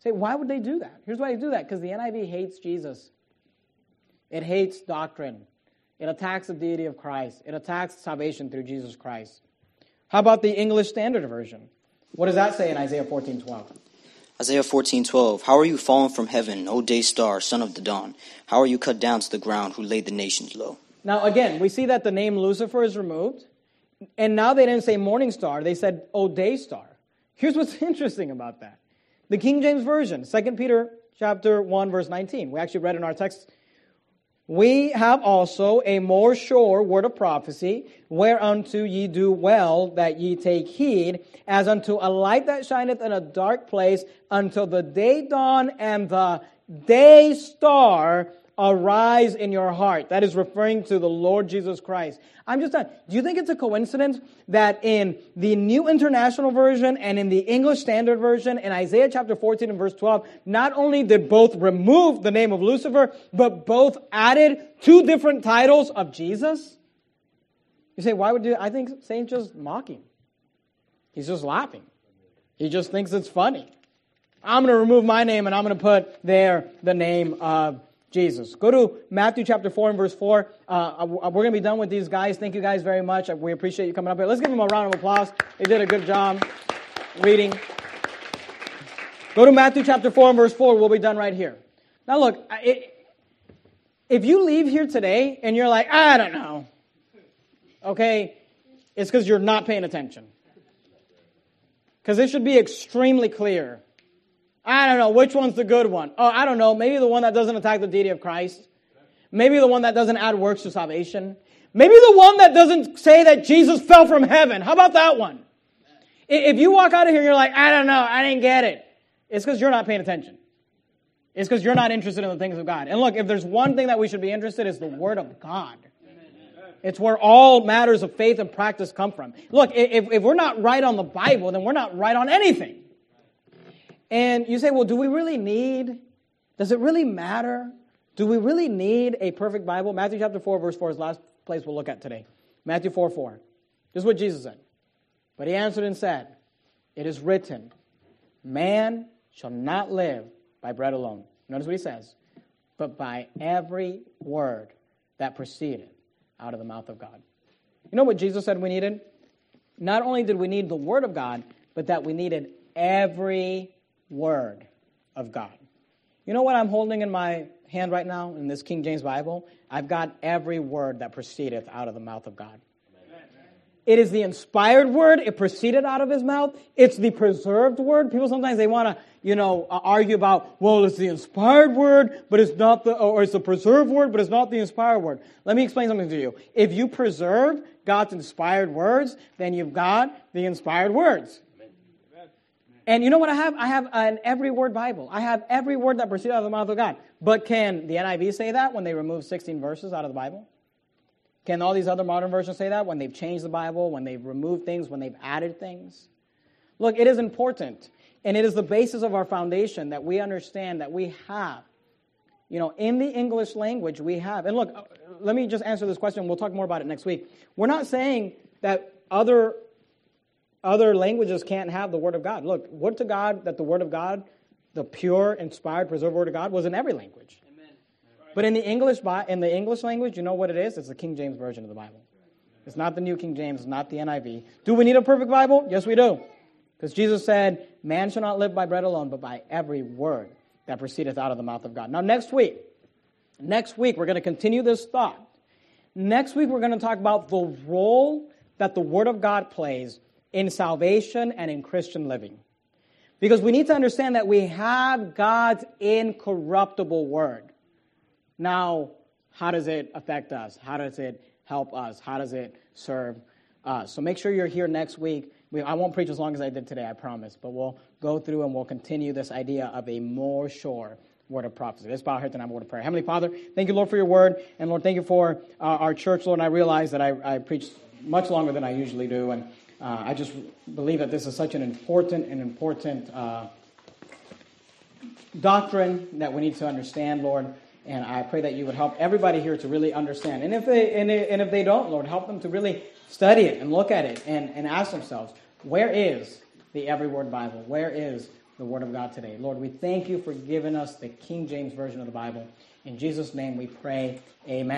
Say, why would they do that? Here's why they do that because the NIV hates Jesus. It hates doctrine. It attacks the deity of Christ. It attacks salvation through Jesus Christ. How about the English Standard Version? What does that say in Isaiah 14 12? Isaiah 14:12 How are you fallen from heaven, O day star, son of the dawn? How are you cut down to the ground who laid the nations low? Now, again, we see that the name Lucifer is removed. And now they didn't say morning star, they said, O day star. Here's what's <laughs> interesting about that. The King James Version, 2 Peter chapter 1, verse 19. We actually read in our text we have also a more sure word of prophecy, whereunto ye do well that ye take heed, as unto a light that shineth in a dark place, until the day dawn and the day star arise in your heart. That is referring to the Lord Jesus Christ. I'm just done. Do you think it's a coincidence that in the New International Version and in the English Standard Version in Isaiah chapter 14 and verse 12, not only did both remove the name of Lucifer, but both added two different titles of Jesus? You say, why would you? I think Satan's just mocking. He's just laughing. He just thinks it's funny. I'm going to remove my name and I'm going to put there the name of Jesus. Go to Matthew chapter 4 and verse 4. Uh, we're going to be done with these guys. Thank you guys very much. We appreciate you coming up here. Let's give them a round of applause. They did a good job reading. Go to Matthew chapter 4 and verse 4. We'll be done right here. Now, look, it, if you leave here today and you're like, I don't know, okay, it's because you're not paying attention. Because it should be extremely clear I don't know which one's the good one. Oh, I don't know. Maybe the one that doesn't attack the deity of Christ. Maybe the one that doesn't add works to salvation. Maybe the one that doesn't say that Jesus fell from heaven. How about that one? If you walk out of here and you're like, I don't know, I didn't get it, it's because you're not paying attention. It's because you're not interested in the things of God. And look, if there's one thing that we should be interested in, is the Word of God. It's where all matters of faith and practice come from. Look, if, if we're not right on the Bible, then we're not right on anything. And you say, well, do we really need, does it really matter? Do we really need a perfect Bible? Matthew chapter 4, verse 4 is the last place we'll look at today. Matthew 4 4. This is what Jesus said. But he answered and said, It is written, Man shall not live by bread alone. Notice what he says, but by every word that proceeded out of the mouth of God. You know what Jesus said we needed? Not only did we need the word of God, but that we needed every Word of God. You know what I'm holding in my hand right now in this King James Bible? I've got every word that proceedeth out of the mouth of God. It is the inspired word. It proceeded out of his mouth. It's the preserved word. People sometimes they want to, you know, argue about, well, it's the inspired word, but it's not the, or it's the preserved word, but it's not the inspired word. Let me explain something to you. If you preserve God's inspired words, then you've got the inspired words. And you know what I have? I have an every word Bible. I have every word that proceeded out of the mouth of God. But can the NIV say that when they remove 16 verses out of the Bible? Can all these other modern versions say that when they've changed the Bible, when they've removed things, when they've added things? Look, it is important, and it is the basis of our foundation that we understand that we have. You know, in the English language, we have. And look, uh, let me just answer this question. We'll talk more about it next week. We're not saying that other other languages can't have the Word of God. Look, would to God that the Word of God, the pure, inspired, preserved Word of God, was in every language. Amen. But in the English, in the English language, you know what it is? It's the King James version of the Bible. It's not the New King James. It's not the NIV. Do we need a perfect Bible? Yes, we do. Because Jesus said, "Man shall not live by bread alone, but by every word that proceedeth out of the mouth of God." Now, next week, next week we're going to continue this thought. Next week we're going to talk about the role that the Word of God plays in salvation and in Christian living. Because we need to understand that we have God's incorruptible word. Now, how does it affect us? How does it help us? How does it serve us? So make sure you're here next week we, I won't preach as long as I did today, I promise, but we'll go through and we'll continue this idea of a more sure word of prophecy. Let's bow our heads and have a word of prayer. Heavenly Father, thank you, Lord, for your word. And Lord, thank you for uh, our church, Lord. And I realize that I, I preach much longer than I usually do. And uh, I just believe that this is such an important and important uh, doctrine that we need to understand, Lord. And I pray that you would help everybody here to really understand. And if they, and if they don't, Lord, help them to really study it and look at it and, and ask themselves, where is the Every Word Bible? Where is the Word of God today? Lord, we thank you for giving us the King James Version of the Bible. In Jesus' name we pray, amen.